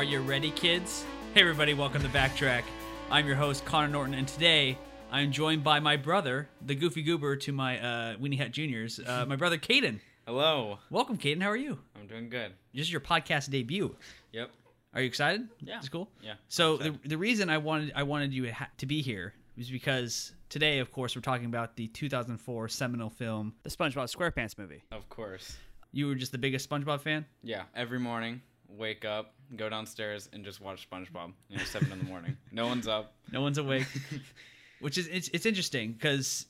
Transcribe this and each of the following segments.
Are you ready, kids? Hey, everybody, welcome to Backtrack. I'm your host, Connor Norton, and today I'm joined by my brother, the Goofy Goober to my uh, Weenie Hut Juniors, uh, my brother, Caden. Hello. Welcome, Caden. How are you? I'm doing good. This is your podcast debut. Yep. Are you excited? Yeah. It's cool. Yeah. So the, the reason I wanted I wanted you to be here was because today, of course, we're talking about the 2004 seminal film, the SpongeBob SquarePants movie. Of course. You were just the biggest SpongeBob fan. Yeah. Every morning, wake up, go downstairs, and just watch SpongeBob. You know, seven in the morning. No one's up. No one's awake. Which is it's it's interesting because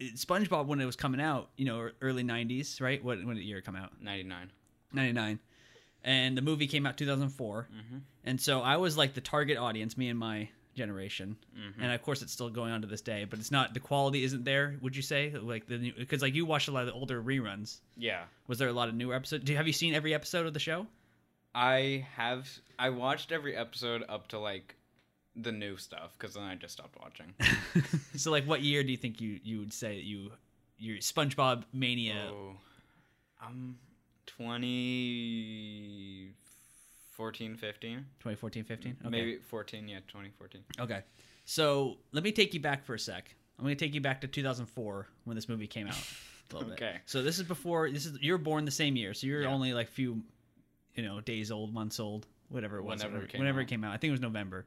SpongeBob when it was coming out, you know, early '90s, right? What when did the year come out? Ninety-nine. '99, and the movie came out 2004, Mhm. and so I was like the target audience, me and my generation, Mhm. and of course it's still going on to this day. But it's not the quality isn't there. Would you say like the because like you watched a lot of the older reruns? Yeah. Was there a lot of newer episodes? Do have you seen every episode of the show? I have. I watched every episode up to like the new stuff because then I just stopped watching. so like, what year do you think you you would say that you your SpongeBob mania? Oh, um, 2014, 15. 2014, 15? Okay. Maybe 14, yeah, 2014. Okay. So let me take you back for a sec. I'm going to take you back to 2004 when this movie came out. A little bit. Okay. So this is before. This is you're born the same year, so you're Yeah. only like few, you know, days old, months old, whatever it was. Whenever it came whenever it out. came out. I think it was November,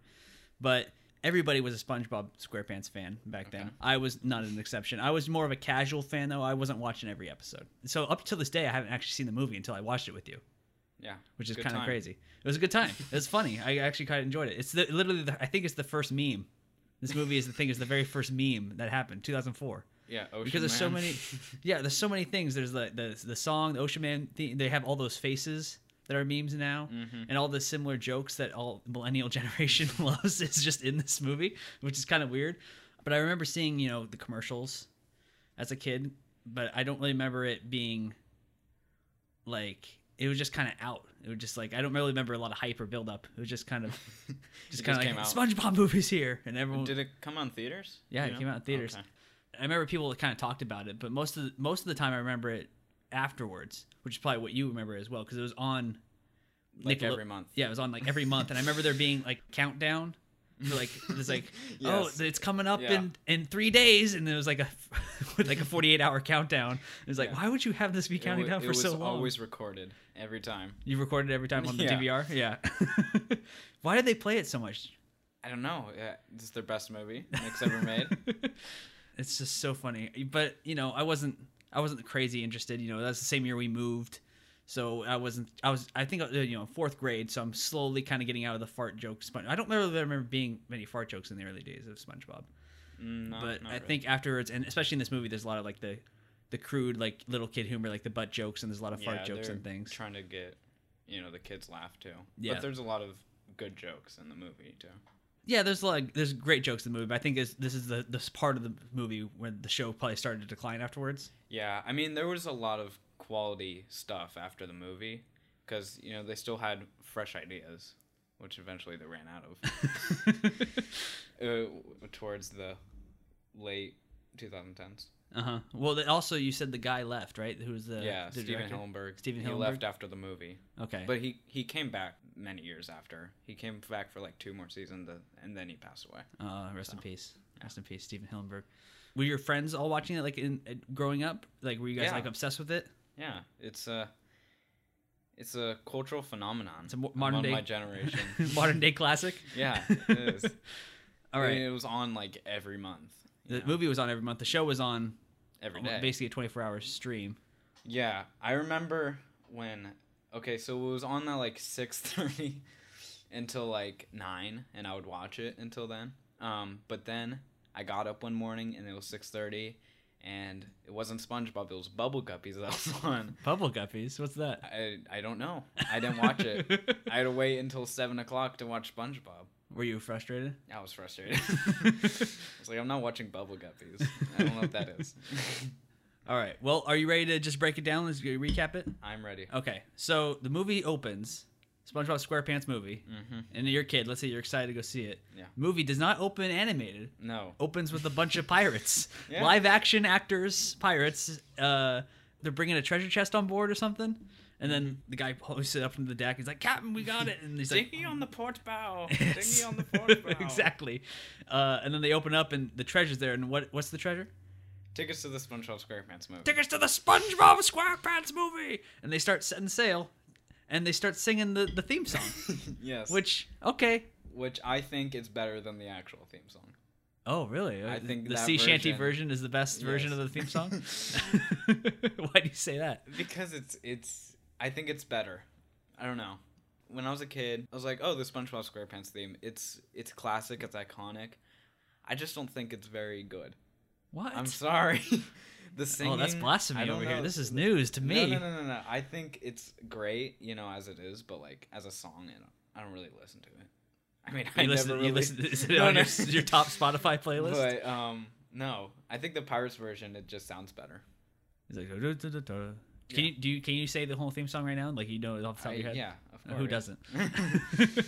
but everybody was a SpongeBob SquarePants fan back then. I was not an exception. I was more of a casual fan though. I wasn't watching every episode. So up to this day, I haven't actually seen the movie until I watched it with you Yeah. which is kind of crazy. It was a good time. It was funny. I actually kind of enjoyed it. It's the, literally, the, I think it's the first meme. This movie is the thing is the very first meme that happened, 2004. Yeah. Ocean Man. because there's so many, yeah, there's so many things. There's the the, the song, the Ocean Man. Theme, they have all those faces that are memes now, Mhm. and all the similar jokes that all millennial generation loves is just in this movie, which is kind of weird. But I remember seeing you know the commercials as a kid, but I don't really remember it being like it was just kind of out. It was just like I don't really remember a lot of hype or build up. It was just kind of just kind of like. SpongeBob movies here, and everyone. Did it come on theaters? Yeah, it know? came out in theaters. Okay. I remember people kind of talked about it, but most of the, most of the time I remember it afterwards, which is probably what you remember as well because it was on Like Nickelode- every month. Yeah, it was on like every month, and I remember there being like countdown. For like it's like oh, Yes. oh it's coming up Yeah. in in three days, and it was like a like a forty eight hour countdown. It was like Yeah. why would you have this be counting wa- down for so long? It was always recorded every time. You recorded every time on the Yeah. DVR. Yeah. why did they play it so much? I don't know. Yeah, this is their best movie Nick's ever made. it's just so funny. But you know, I wasn't I wasn't crazy interested. You know, that's the same year we moved, so I wasn't. I was I think uh, you know fourth grade, so I'm slowly kind of getting out of the fart joke. Spon- I don't really remember being many fart jokes in the early days of SpongeBob, Mm, not- but not I really. think afterwards, and especially in this movie, there's a lot of like the the crude like little kid humor, like the butt jokes, and there's a lot of fart Yeah, jokes and things. Trying to get you know the kids laugh too. Yeah. But there's a lot of good jokes in the movie too. Yeah, there's like there's great jokes in the movie. But I think this this is the this part of the movie where the show probably started to decline afterwards. Yeah, I mean there was a lot of quality stuff after the movie because you know they still had fresh ideas, which eventually they ran out of uh, towards the late 2010s. Uh huh. Well, also you said the guy left, right? Who was the yeah, the Stephen director? Stephen he left after the movie, Okay. but he he came back many years after. He came back for like two more seasons, uh, and then he passed away. uh, rest in peace. Rest in peace, Stephen Hillenburg. Were your friends all watching it like in uh, growing up? Like were you guys Yeah. like obsessed with it? Yeah, it's a it's a cultural phenomenon. It's a modern day- my generation. Modern day classic. yeah, it is. All I mean, it was on like every month. the know, movie was on every month. The show was on every day. basically a 24 hour stream. Yeah, I remember when. Okay, so it was on at like six thirty until like nine, and I would watch it until then. Um, but then I got up one morning and it was six thirty, and it wasn't SpongeBob. It was Bubble Guppies that was on. Bubble Guppies. What's that? I I don't know. I didn't watch it. I had to wait until seven o'clock to watch SpongeBob. Were you frustrated? I was frustrated. I was like, I'm not watching Bubble Guppies. I don't know what that is. All right. Well, are you ready to just break it down? Let's recap it. I'm ready. Okay. So the movie opens, SpongeBob SquarePants movie, Mm-hmm. and you're a kid. Let's say you're excited to go see it. Yeah. Movie does not open animated. No. Opens with a bunch of pirates, Yeah. live action actors, pirates. Uh, they're bringing a treasure chest on board or something, And then the guy hoists it up from the deck. He's like, "Captain, we got it!" And he's like, Dinghy on the port bow. Yes. Dinghy on the port bow. exactly. Uh, and then they open up, and the treasure's there. And what what's the treasure? Tickets to the SpongeBob SquarePants movie. Tickets to the SpongeBob SquarePants movie. And they start setting sail, and they start singing the, the theme song. yes. which okay. which I think is better than the actual theme song. Oh really? I Uh, think the sea shanty version- version is the best version of the theme song. Why do you say that? Because it's it's I think it's better. I don't know. When I was a kid, I was like, "Oh, the SpongeBob SquarePants theme. It's it's classic, it's iconic." I just don't think it's very good. What? I'm sorry. the singing oh, that's blasphemy don't over here. This is news to me. No, no, no, no, no. I think it's great, you know, as it is, but like as a song, you know, I don't really listen to it. I mean, I listen, never you really listen, is it No, on no. your, your top Spotify playlist? But um, no, I think the Pirates version it just sounds better. He's like, "Da, da, da, da." Can you do? You, can you say the whole theme song right now? Like you know it off the top I- of your head? yeah, of course. Who doesn't?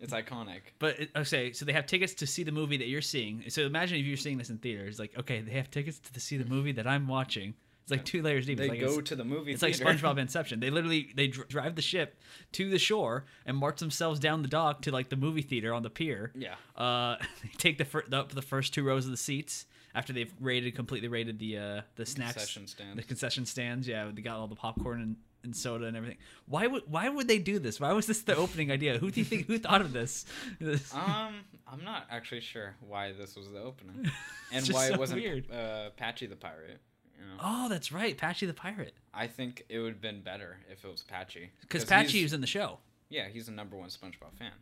it's iconic. But it- okay, so they have tickets to see the movie that you're seeing. So imagine if you're seeing this in theaters. Like, okay, they have tickets to see the movie that I'm watching. It's like two layers deep. They like go to the movie. It's like. SpongeBob Inception. They literally they dr- drive the ship to the shore and march themselves down the dock to like the movie theater on the pier. Yeah. Uh, they take the, fir- the up the first two rows of the seats after they've rated completely rated the uh the snacks Concession stand. the concession stands. Yeah, they got all the popcorn and, and soda and everything. Why would why would they do this? Why was this the opening idea? Who do you think who thought of this? Um, I'm not actually sure why this was the opening, and why so it wasn't weird. uh, Patchy the pirate. You know, oh, that's right, Patchy the pirate. I think it would have been better if it was Patchy. because Patchy was in the show. yeah, he's the number one SpongeBob fan.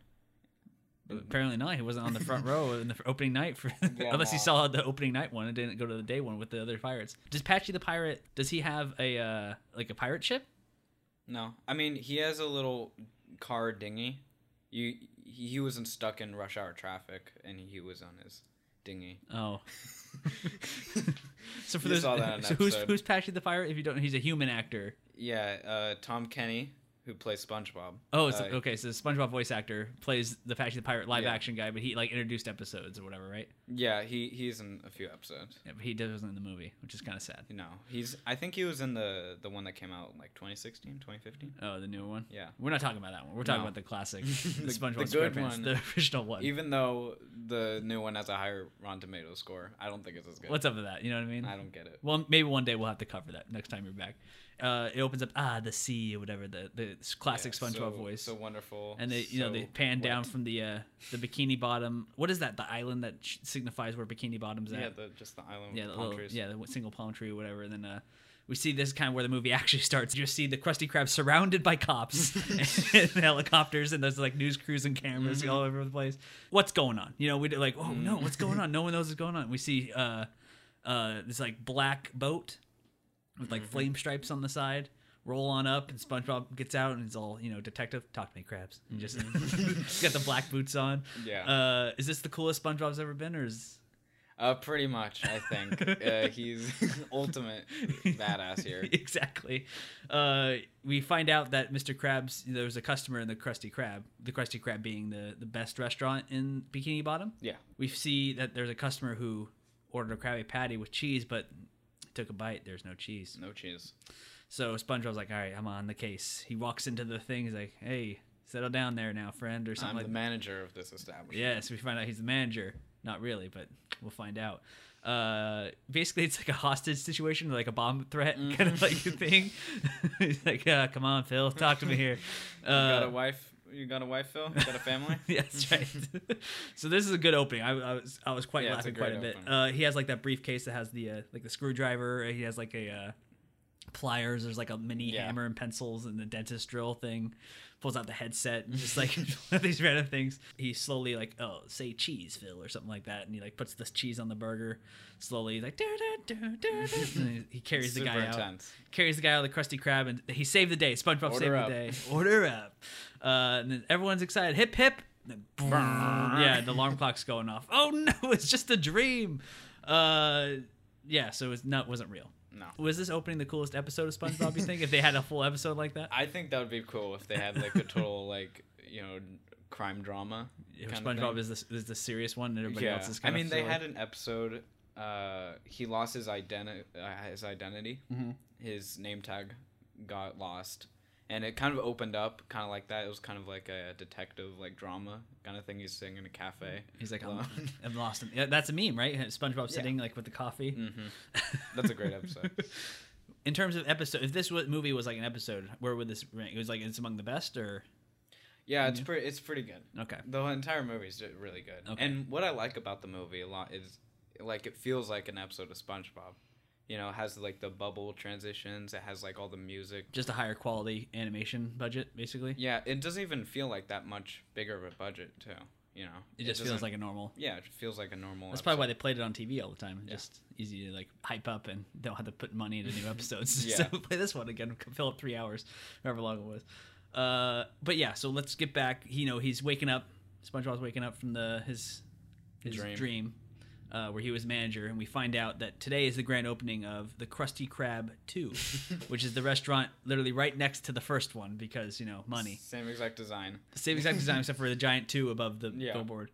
But apparently not. He wasn't on the front row in the opening night for Yeah, unless he saw the opening night one and didn't go to the day one with the other pirates. Does Patchy the pirate? Does he have a uh, like a pirate ship? No, I mean he has a little car dinghy. You he he wasn't stuck in rush hour traffic, and he was on his dinghy. Oh. so for You those, saw that in so who's episode. who's Patchy the pirate? If you don't, he's a human actor. Yeah, uh, Tom Kenny, who plays SpongeBob. Oh, it's, uh, okay. So the SpongeBob voice actor plays the Patchy the pirate live Yeah. action guy, but he like introduced episodes or whatever, right? Yeah, he he's in a few episodes. Yeah, but he wasn't in the movie, which is kind of sad. You know, he's I think he was in the the one that came out like 2016, 2015. Oh, the new one. Yeah. We're not talking about that one. We're talking No. about the classic, The- the, SpongeBob the good SquarePants, one. the original one. Even though the new one has a higher Rotten Tomatoes score, I don't think it's as good. What's up with that? You know what I mean? I don't get it. Well, maybe one day we'll have to cover that next time you're back. Uh, it opens up ah the sea or whatever the the classic Yeah, SpongeBob so, voice, So wonderful. and they you know they so pan down from the uh, the Bikini Bottom. What is that? The island that signifies where Bikini Bottom's at? Yeah, the just the island yeah, with the palm little, trees. yeah, the single palm tree or whatever. And then uh, we see this is kind of where the movie actually starts. You just see the Krusty Krab surrounded by cops and helicopters, and there's like news crews and cameras Mm-hmm. all over the place. What's going on? You know, we're like, oh no, what's going on? No one knows what's going on. We see uh, uh, this like black boat with like Mm-hmm. flame stripes on the side. Roll on up, and SpongeBob gets out, and he's all, you know, detective. Talk to me, Krabs. And just got the black boots on. Mm-hmm. Yeah. Uh, is this the coolest SpongeBob's ever been, or is Uh, pretty much, I think. uh, he's ultimate badass here. exactly. Uh, we find out that Mr. Krabs, there was a customer in the Krusty Krab, the Krusty Krab being the, the best restaurant in Bikini Bottom. Yeah. We see that there's a customer who ordered a Krabby Patty with cheese, but took a bite. There's no cheese. No cheese. So SpongeBob's like, all right, I'm on the case. He walks into the thing. He's like, hey, settle down there now, friend, or something. I'm something the like manager of this establishment. yeah, so we find out he's the manager. Not really, but we'll find out. Uh, basically, it's like a hostage situation, like a bomb threat kind of like thing. he's like, uh, "Come on, Phil, talk to me here." You got a Uh, wife? You got a wife, Phil? You got a family? yeah, that's right. so this is a good opening. I, I was I was quite Yeah, it's a laughing quite a bit. Uh, he has like that briefcase that has the uh, like the screwdriver. He has like a uh, pliers. There's like a mini Yeah. hammer and pencils and the dentist drill thing. Pulls out the headset and just like these random things. He slowly like oh say cheese Phil or something like that, and he like puts this cheese on the burger. Slowly like "Dur, dur, dur, dur, dur," and he- he carries the guy out intense. carries the guy out of the Krusty Krab, and he saved the day. SpongeBob Order saved up. the day. Order up. Uh, and then everyone's excited. Hip hip. Then boom. yeah, the alarm clock's going off. Oh no, it's just a dream. Uh, yeah, so it's not wasn't real. No. Was this opening the coolest episode of SpongeBob? You think if they had a full episode like that? I think that would be cool if they had like a total like you know crime drama. If SpongeBob is the is the serious one, and everybody yeah. else is kind of. I mean, of. they had an episode. Uh, he lost his identity. Uh, his identity. Mhm. His name tag got lost, and it kind of opened up kind of like that. It was kind of like a detective like drama kind of thing. He's sitting in a cafe. He's like, I'm. I'm lost. In, yeah, that's a meme, right? SpongeBob sitting like with the coffee. hmm That's a great episode. In terms of episode, if this movie was like an episode, where would this rank? It was like it's among the best, or Yeah, it's pretty. It's pretty good. okay, The entire movie is really good. Okay. And what I like about the movie a lot is like it feels like an episode of SpongeBob. You know, has like the bubble transitions. It has like all the music. just a higher quality animation budget, basically. Yeah, it doesn't even feel like that much bigger of a budget too. You know, It just feels like a normal. yeah, it feels like a normal. That's probably why they played it on TV all the time. Yeah. Just easy to like hype up and don't have to put money into new episodes. Yeah. so play this one again, fill up three hours, however long it was. Uh, but yeah, so let's get back. You know, he's waking up. SpongeBob's waking up from the his his dream, Dream. Uh, where he was manager, and we find out that today is the grand opening of the Krusty Krab Two, which is the restaurant literally right next to the first one because you know money. Same exact design. Same exact design except for the giant two above the Yeah. billboard.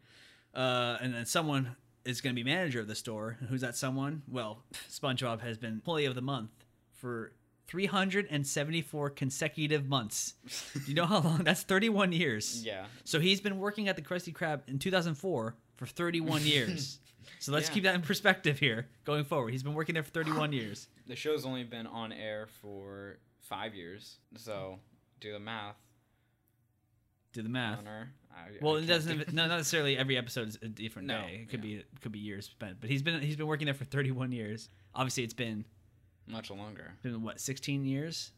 Uh, and then someone is going to be manager of the store. Who's that someone? Well, SpongeBob has been employee of the month for 374 consecutive months. Do you know how long? That's 31 years. Yeah. So he's been working at the Krusty Krab in 2004 for 31 years. so let's Yeah. keep that in perspective here going forward. He's been working there for 31 years. The show's only been on air for five years, so do the math. Do the math. Honor. I, Well, I it doesn't. do- No, not necessarily every episode is a different No, day. It could yeah. be it could be years spent. But he's been he's been working there for 31 years. Obviously, it's been much longer. been what 16 years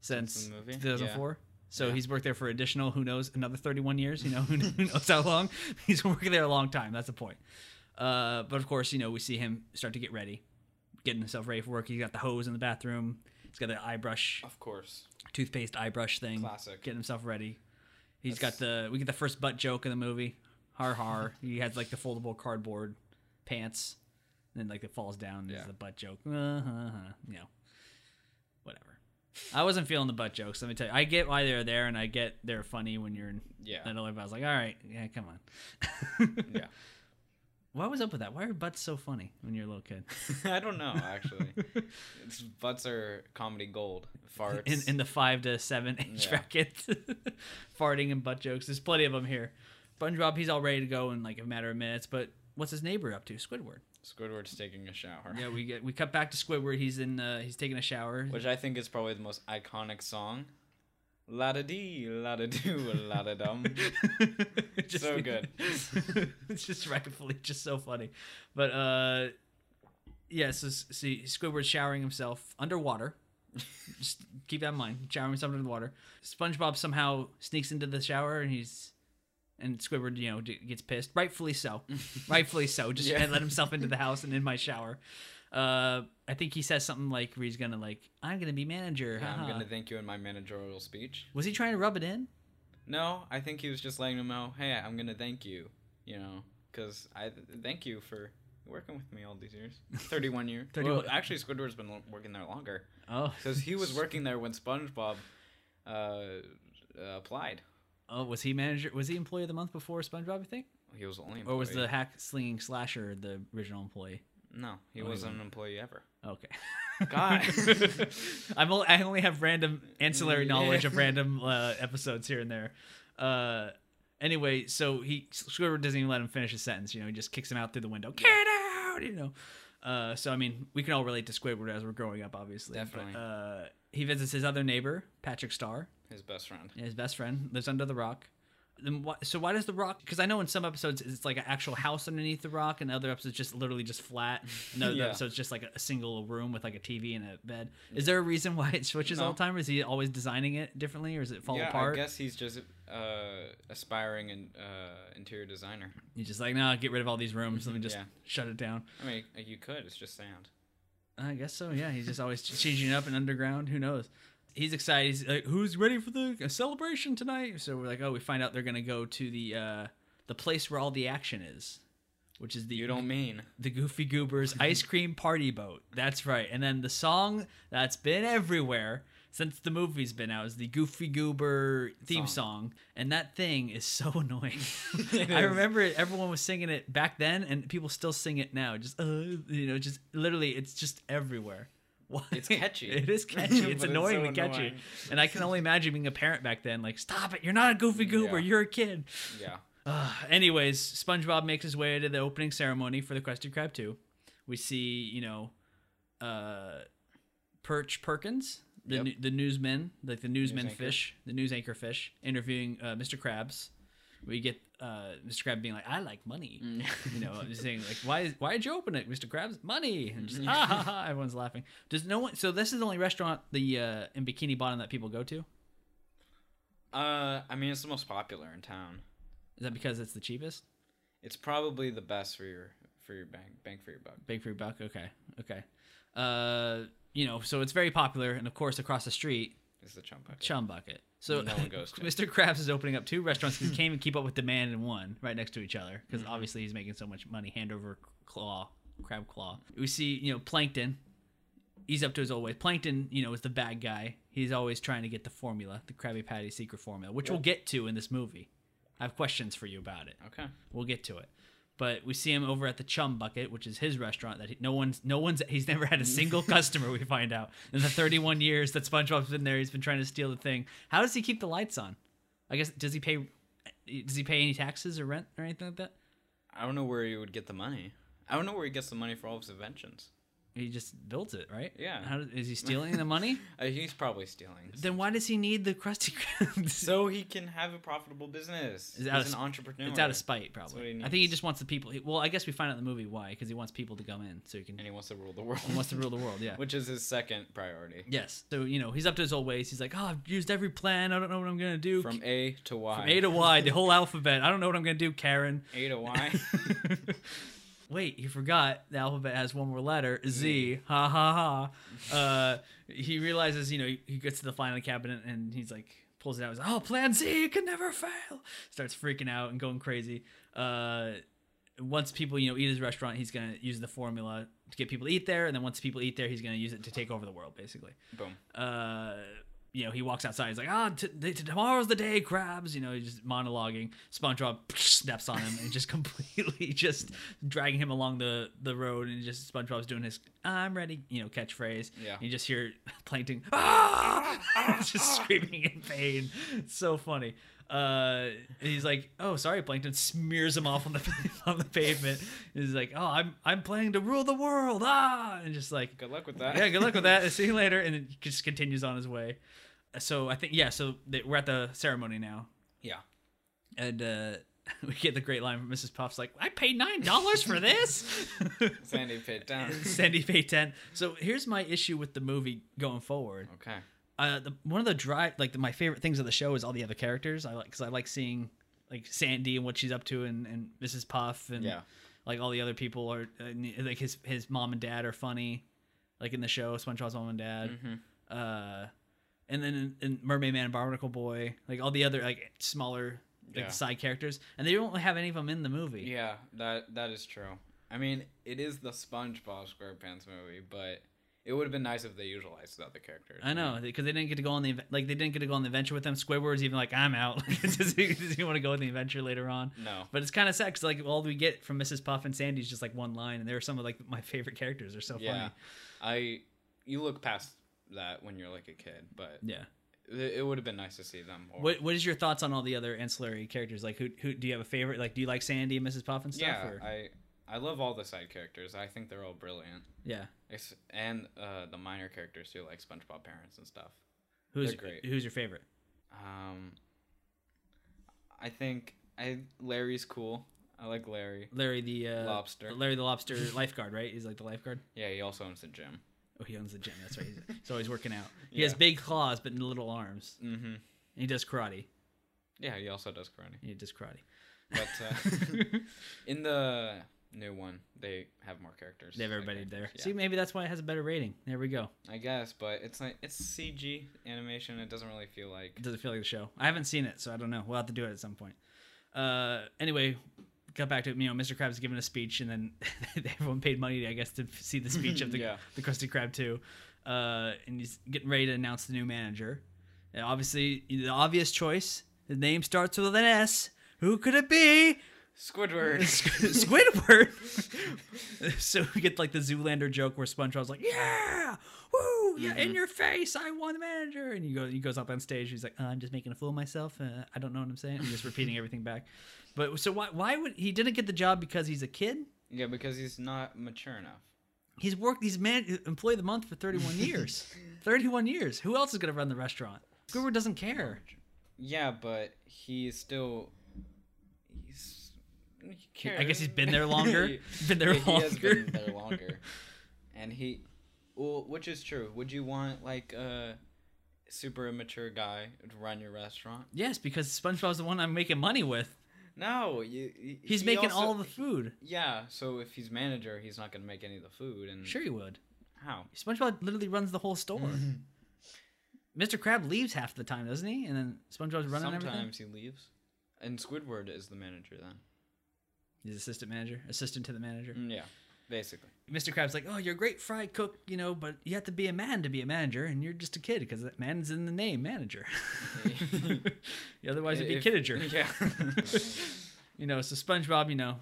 since, Since the movie? 2004. So Yeah. he's worked there for additional who knows another 31 years. You know who, who knows how long he's been working there a long time. That's the point. Uh, but of course, you know we see him start to get ready, getting himself ready for work. He's got the hose in the bathroom. He's got the eye brush, Of course. toothpaste eye brush thing. Classic. Getting himself ready. He's That's- got the we get the first butt joke in the movie. Har har. he has like the foldable cardboard pants, and then like it falls down. And Yeah. There's the butt joke. Uh-huh. You know, whatever. I wasn't feeling the butt jokes. Let me tell you. I get why they're there, and I get they're funny when you're in Yeah. that I was like, all right, yeah, come on. Yeah. What was up with that? Why are butts so funny when you're a little kid? I don't know actually. it's, butts are comedy gold. Farts. in, in the five to seven age Yeah. bracket, farting and butt jokes. There's plenty of them here. SpongeBob, he's all ready to go in like a matter of minutes. But what's his neighbor up to? Squidward. Squidward's taking a shower. Yeah, we get we cut back to Squidward. He's in. Uh, he's taking a shower. Which I think is probably the most iconic song. La da dee, la da do, la da dum. Just- So good. it's just rightfully just so funny. But uh, yeah. So see, Squidward's showering himself underwater. just keep that in mind. Showering himself under the water. SpongeBob somehow sneaks into the shower and he's and Squidward, you know, d- gets pissed. Rightfully so. Rightfully so. Just Yeah. let himself into the house and in my shower. Uh, I think he says something like, where he's gonna like, I'm gonna be manager. Yeah, I'm gonna thank you in my managerial speech. Was he trying to rub it in? No, I think he was just letting them know, hey, I'm gonna thank you. You know, because I thank you for working with me all these years. 31 years. 31 Well, actually, Squidward's been working there longer Oh, because he was working there when SpongeBob uh, uh, applied. oh, was he manager? Was he employee of the month before SpongeBob? I think, He was the only. or was the hack slinging slasher the original employee? No, he wasn't wasn't. an employee ever. Okay. God. I'm only, I only have random ancillary knowledge of random uh, episodes here and there. Uh, anyway, so he Squidward doesn't even let him finish his sentence. You know, he just kicks him out through the window. Get out! You know. Uh, so I mean, we can all relate to Squidward as we're growing up, obviously. Definitely. But, uh, he visits his other neighbor, Patrick Star, His best friend. his best friend, lives under the rock. Then why, so why does the rock? Because I know in some episodes it's like an actual house underneath the rock, and other episodes just literally just flat. And other Yeah. episodes just like a single room with like a TV and a bed. Is there a reason why it switches all the time? Or is he always designing it differently, or does it fall yeah, apart? I guess he's just uh, aspiring in, uh, interior designer. He's just like, no, get rid of all these rooms. Let me just Yeah. shut it down. I mean, you could. It's just sound. I guess so. Yeah, he's just always changing it up and underground. Who knows? He's excited. He's like, "Who's ready for the celebration tonight?" So we're like, "Oh, we find out they're gonna go to the uh, the place where all the action is, which is the You don't mean. the Goofy Goobers ice cream party boat. That's right. And then the song that's been everywhere since the movie's been out is the Goofy Goober theme song, Song. and that thing is so annoying. I remember it, everyone was singing it back then, and people still sing it now. Just uh, you know, just literally, it's just everywhere. Why? It's catchy. it is catchy. It's But annoyingly so catchy. annoying. And I can only imagine being a parent back then. Like, stop it! You're not a goofy goober. Yeah. You're a kid. Yeah. Uh, anyways, SpongeBob makes his way to the opening ceremony for the Krusty Krab 2. We see, you know, uh, Perch Perkins, the Yep. the newsman, like the newsman anchor. fish, the news anchor fish, interviewing uh, Mr. Krabs. We get uh, Mr. Krabs being like, "I like money," you know, just saying like, "Why why did you open it, Mr. Krabs? Money!" And just ah, ha, ha, everyone's laughing. Does no one? So this is the only restaurant the uh, in Bikini Bottom that people go to. Uh, I mean, it's the most popular in town. Is that because it's the cheapest? It's probably the best for your for your bank bank for your buck. Big for your buck. Okay. Okay. Uh, you know, so it's very popular, and of course, across the street, It's the chump bucket. Chum Bucket. So No one goes to. Mr. Krabs is opening up two restaurants because he can't even keep up with demand in one right next to each other because mm-hmm. obviously he's making so much money hand over claw, crab claw. We see, you know, Plankton. He's up to his old ways. Plankton, you know, is the bad guy. He's always trying to get the formula, the Krabby Patty secret formula, which we'll get to in this movie. I have questions for you about it. Okay. We'll get to it. But we see him over at the Chum Bucket, which is his restaurant that he, no one's no one's he's never had a single customer. We find out in the 31 years that SpongeBob's been there, he's been trying to steal the thing. How does he keep the lights on? I guess does he pay does he pay any taxes or rent or anything like that? I don't know where he would get the money. I don't know where he gets the money for all of his inventions. He just builds it, right? Yeah. How does, is he stealing the money? Uh, he's probably stealing. then why does he need the Krusty Krab? so he can have a profitable business. Is He's an of- entrepreneur. it's out of spite, probably. he I think he just wants the people. Well, I guess we find out in the movie why, because he wants people to come in so he can and he wants to rule the world. he wants to rule the world. Yeah. Which is his second priority. Yes. So, you know, he's up to his old ways. He's like, oh, I've used every plan. I don't know what I'm going to do. From A to Y. From A to Y, the whole alphabet. I don't know what I'm going to do, Karen. A to Y. Wait, he forgot the alphabet has one more letter, Z. Ha ha ha. Uh, he realizes, you know, he, gets to the final cabinet and he's like, pulls it out. He's like, oh, plan Z, can never fail. Starts freaking out and going crazy. Uh, once people, you know, eat his restaurant, he's going to use the formula to get people to eat there. And then once people eat there, he's going to use it to take over the world, basically. Boom. uh, you know, he walks outside. He's like, "Ah, t- t- tomorrow's the day, Krabs." You know, he's just monologuing. SpongeBob steps on him and just completely just dragging him along the the road. And just SpongeBob's doing his "I'm ready," you know, catchphrase. Yeah. And you just hear Plankton ah! just screaming in pain. It's so funny. Uh, and he's like, "Oh, sorry, Plankton." Smears him off on the on the pavement. He's like, "Oh, I'm I'm planning to rule the world." Ah, and just like Good luck with that. yeah, good luck with that. See you later. And then he just continues on his way. So I think yeah. So they, we're at the ceremony now, Yeah. and uh, we get the great line from Mrs. Puff's like, "I paid nine dollars for this." Sandy paid down. Sandy paid ten. So here's my issue with the movie going forward. Okay. Uh, the, one of the dry like the, my favorite things of the show is all the other characters. I like because I like seeing like Sandy and what she's up to, and, and Mrs. Puff, and Yeah. like all the other people are uh, like his his mom and dad are funny, like in the show SpongeBob's mom and dad. Mm-hmm. Uh, and then in, in Mermaid Man and Barnacle Boy, like all the other like smaller like Yeah. side characters, and they don't have any of them in the movie. Yeah, that that is true. I mean, it is the SpongeBob SquarePants movie, but it would have been nice if they utilized the other characters. I know because they didn't get to go on the like they didn't get to go on the adventure with them. Squidward's even like I'm out. does, he, does he want to go on the adventure later on? No. But it's kind of sad because like all we get from Mrs. Puff and Sandy is just like one line, and they're some of like my favorite characters. They're so Yeah. funny. I you look past that when you're like a kid, but Yeah. it, it would have been nice to see them more. What What is your thoughts on all the other ancillary characters? Like who who do you have a favorite? Like do you like Sandy and Mrs. Puff and stuff? yeah, or? I I love all the side characters. I think they're all brilliant. yeah. Ex- and uh, the minor characters too, like SpongeBob parents and stuff. Who's They're great. Who's your favorite? Um, I think I Larry's cool. I like Larry. Larry the uh, Lobster. Larry the lobster lifeguard, right? He's like the lifeguard. Yeah, he also owns the gym. Oh, he owns the gym. That's right. He's, he's always working out. He has big claws but little arms. Mm-hmm. And he does karate. Yeah, he also does karate. He does karate. But uh, in the new one, they have more characters. They have like everybody there. characters, See, maybe that's why it has a better rating. There we go. I guess, but it's like it's CG animation. It doesn't really feel like. It Does it feel like the show? I haven't seen it, so I don't know. We'll have to do it at some point. Uh, anyway, got back to you know Mr. Krabs giving a speech, and then everyone paid money, I guess, to see the speech of the Yeah. the Krusty Krab too. Uh, and he's getting ready to announce the new manager. And obviously, the obvious choice. The name starts with an S. Who could it be? Squidward. Squidward. so we get like the Zoolander joke where SpongeBob's like, "Yeah, woo!" yeah, in Mhm. your face, I won the manager." And he goes, he goes up on stage. He's like, uh, "I'm just making a fool of myself. Uh, I don't know what I'm saying." I'm just repeating everything back. But so why why would he didn't get the job because he's a kid? Yeah, because he's not mature enough. He's worked. He's man employee of the month for 31 years. 31 years. Who else is gonna run the restaurant? Squidward doesn't care. Yeah, but he's still. He's. He I guess he's been there longer. He- been there yeah, He has longer. been there longer, and he, well, which is true. Would you want like a super immature guy to run your restaurant? Yes, because SpongeBob's the one I'm making money with. No, you. you- He's he making also- all the food. Yeah, so if he's manager, he's not gonna make any of the food, and Sure, he would. how? SpongeBob literally runs the whole store. Mr. Crab leaves half the time, doesn't he? And then SpongeBob's running everything. Sometimes he leaves, and Squidward is the manager then. He's assistant manager, assistant to the manager. Mm, Yeah, basically. Mr. Krabs like, oh, you're a great fry cook, you know, but you have to be a man to be a manager, and you're just a kid because that man's in the name, manager. Otherwise, it'd be If- kidager. Yeah. You know, so SpongeBob, you know,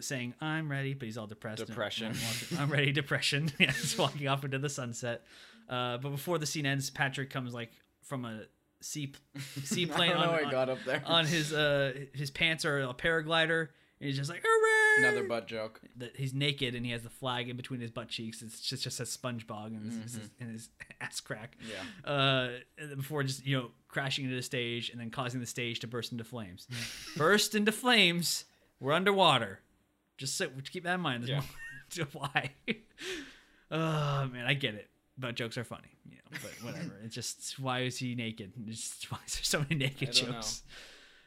saying I'm ready, but he's all depressed. Depression. I'm ready, depression. yeah, he's walking off into the sunset. Uh, but before the scene ends, Patrick comes like from a sea seaplane on, on- got up there. on his uh his pants are a paraglider, and he's just like hooray! Another butt joke. that he's naked and he has the flag in between his butt cheeks. It's just just says SpongeBob and his, his, and his ass crack. Yeah. Uh, before just you know crashing into the stage and then causing the stage to burst into flames. burst into flames. We're underwater. Just so keep that in mind. Yeah. Why? oh man, I get it. Butt jokes are funny, you know, but whatever. it's just why is he naked? It's just, why is there so many naked jokes?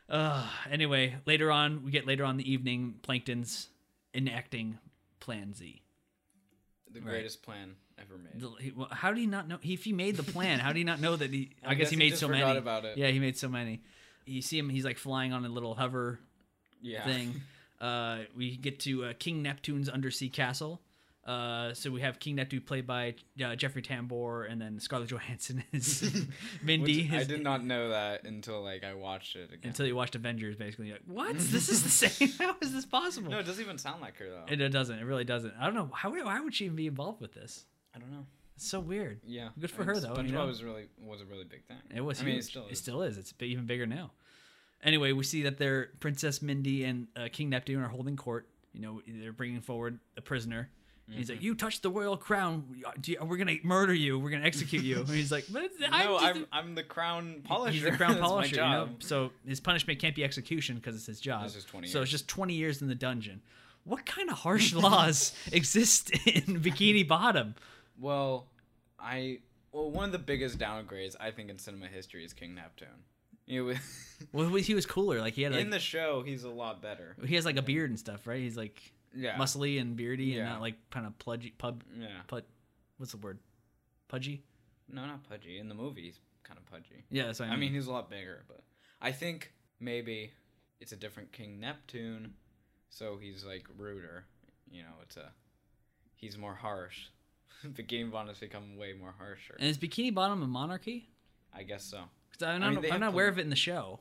Uh, anyway, later on, we get later on in the evening, Plankton's enacting Plan Z. The Right. greatest plan ever made. The- he- well, How do you not know? He, if he made the plan, how do you not know that he? I, guess, he made so many. about it. Yeah, he made so many. You see him; he's like flying on a little hover Yeah. thing. Uh, we get to uh, King Neptune's undersea castle. Uh, so we have King Neptune played by uh, Jeffrey Tambor, and then Scarlett Johansson is Mindy. Which I did not know that until like I watched it again. until you watched Avengers. Basically, like what? this is the same. How is this possible? no, it doesn't even sound like her though. it, it doesn't. It really doesn't. I don't know how. Why would she even be involved with this? I don't know. It's so weird. Yeah. Good for I mean, her, though, you SpongeBob know? was really was a really big thing. It was. I mean, it still is. It still is. It's even bigger now. Anyway, we see that they're Princess Mindy and uh, King Neptune are holding court. You know, they're bringing forward a prisoner. And He's Mm-hmm. like, "You touched the royal crown. We're gonna murder you. We're gonna execute you." And he's like, "But no, I'm, just I'm, a-" I'm the crown polisher. He's the crown polisher. You know? So his punishment can't be execution because it's his job. 20 So it's just twenty years in the dungeon. What kind of harsh laws exist in Bikini Bottom? Well, I well one of the biggest downgrades I think in cinema history is King Neptune. You know, Well, he was cooler. Like he had like in the show, he's a lot better. he has like a beard and stuff, right? He's like Yeah. muscly and beardy and Yeah. not like kind of pudgy pub Yeah. pud what's the word pudgy No, not pudgy. In the movie, he's kind of pudgy. yeah that's what I I mean, mean, he's a lot bigger, but I think maybe it's a different King Neptune, so he's like ruder. You know, it's a he's more harsh. the game bond has become way more harsher. and is bikini bottom a monarchy I guess so. i'm I not, mean, they I'm not aware of it in the show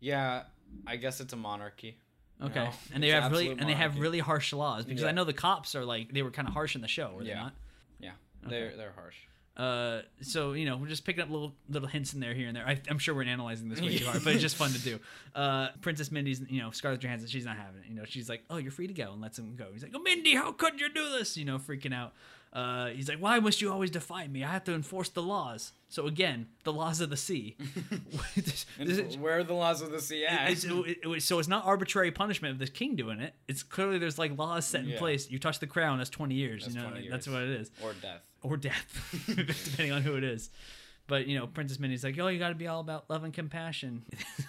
Yeah, I guess it's a monarchy. Okay and they have really absolute and they have really harsh laws because i know the cops are like they were kind of harsh in the show were they Yeah. not Yeah, Okay. they're they're harsh. uh, so you know we're just picking up little little hints in there here and there. I, I'm sure we're analyzing this way too hard, but it's just fun to do. Uh, Princess Mindy's, you know, Scarlett Johansson, she's not having it. You know, she's like, "Oh, you're free to go," and lets him go. He's like, "Oh, Mindy, how could you do this?" You know, freaking out. Uh, he's like, "Why must you always defy me? I have to enforce the laws." So again, the laws of the sea. This- this where are the laws of the sea at? it's, it- it- so it's not arbitrary punishment of the king doing it. It's clearly there's like laws set in Yeah. place. You touch the crown, that's 20 years. That's you know, 20 that's what it is or death. or death, depending on who it is. But you know, Princess Mindy's like, "Oh, you got to be all about love and compassion."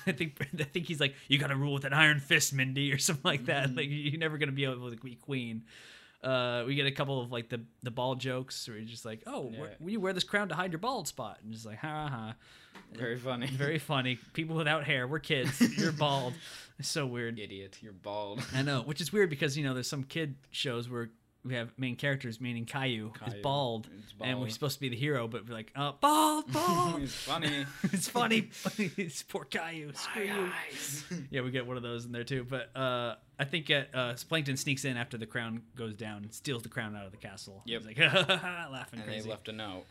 I think I think he's like, "You got to rule with an iron fist, Mindy," or something like that. Mm-hmm. Like you're never gonna be able to be queen. Uh, we get a couple of like the the bald jokes where you're just like, "Oh, Yeah. where, you wear this crown to hide your bald spot?" And just like, "Ha ha." ha. Very funny. Very funny. People without hair. We're kids. You're bald. It's so weird. idiot. You're bald. I know, which is weird because you know there's some kid shows where we have main characters, meaning Caillou, is Caillou bald, and we're supposed to be the hero, but we're like, oh, bald, bald. He's funny. it's funny. it's poor Caillou. Screw you. Yeah, we get one of those in there too. But uh, I think uh, uh, Plankton sneaks in after the crown goes down, and steals the crown out of the castle. Yep. He's like laughing and crazy. they left a note.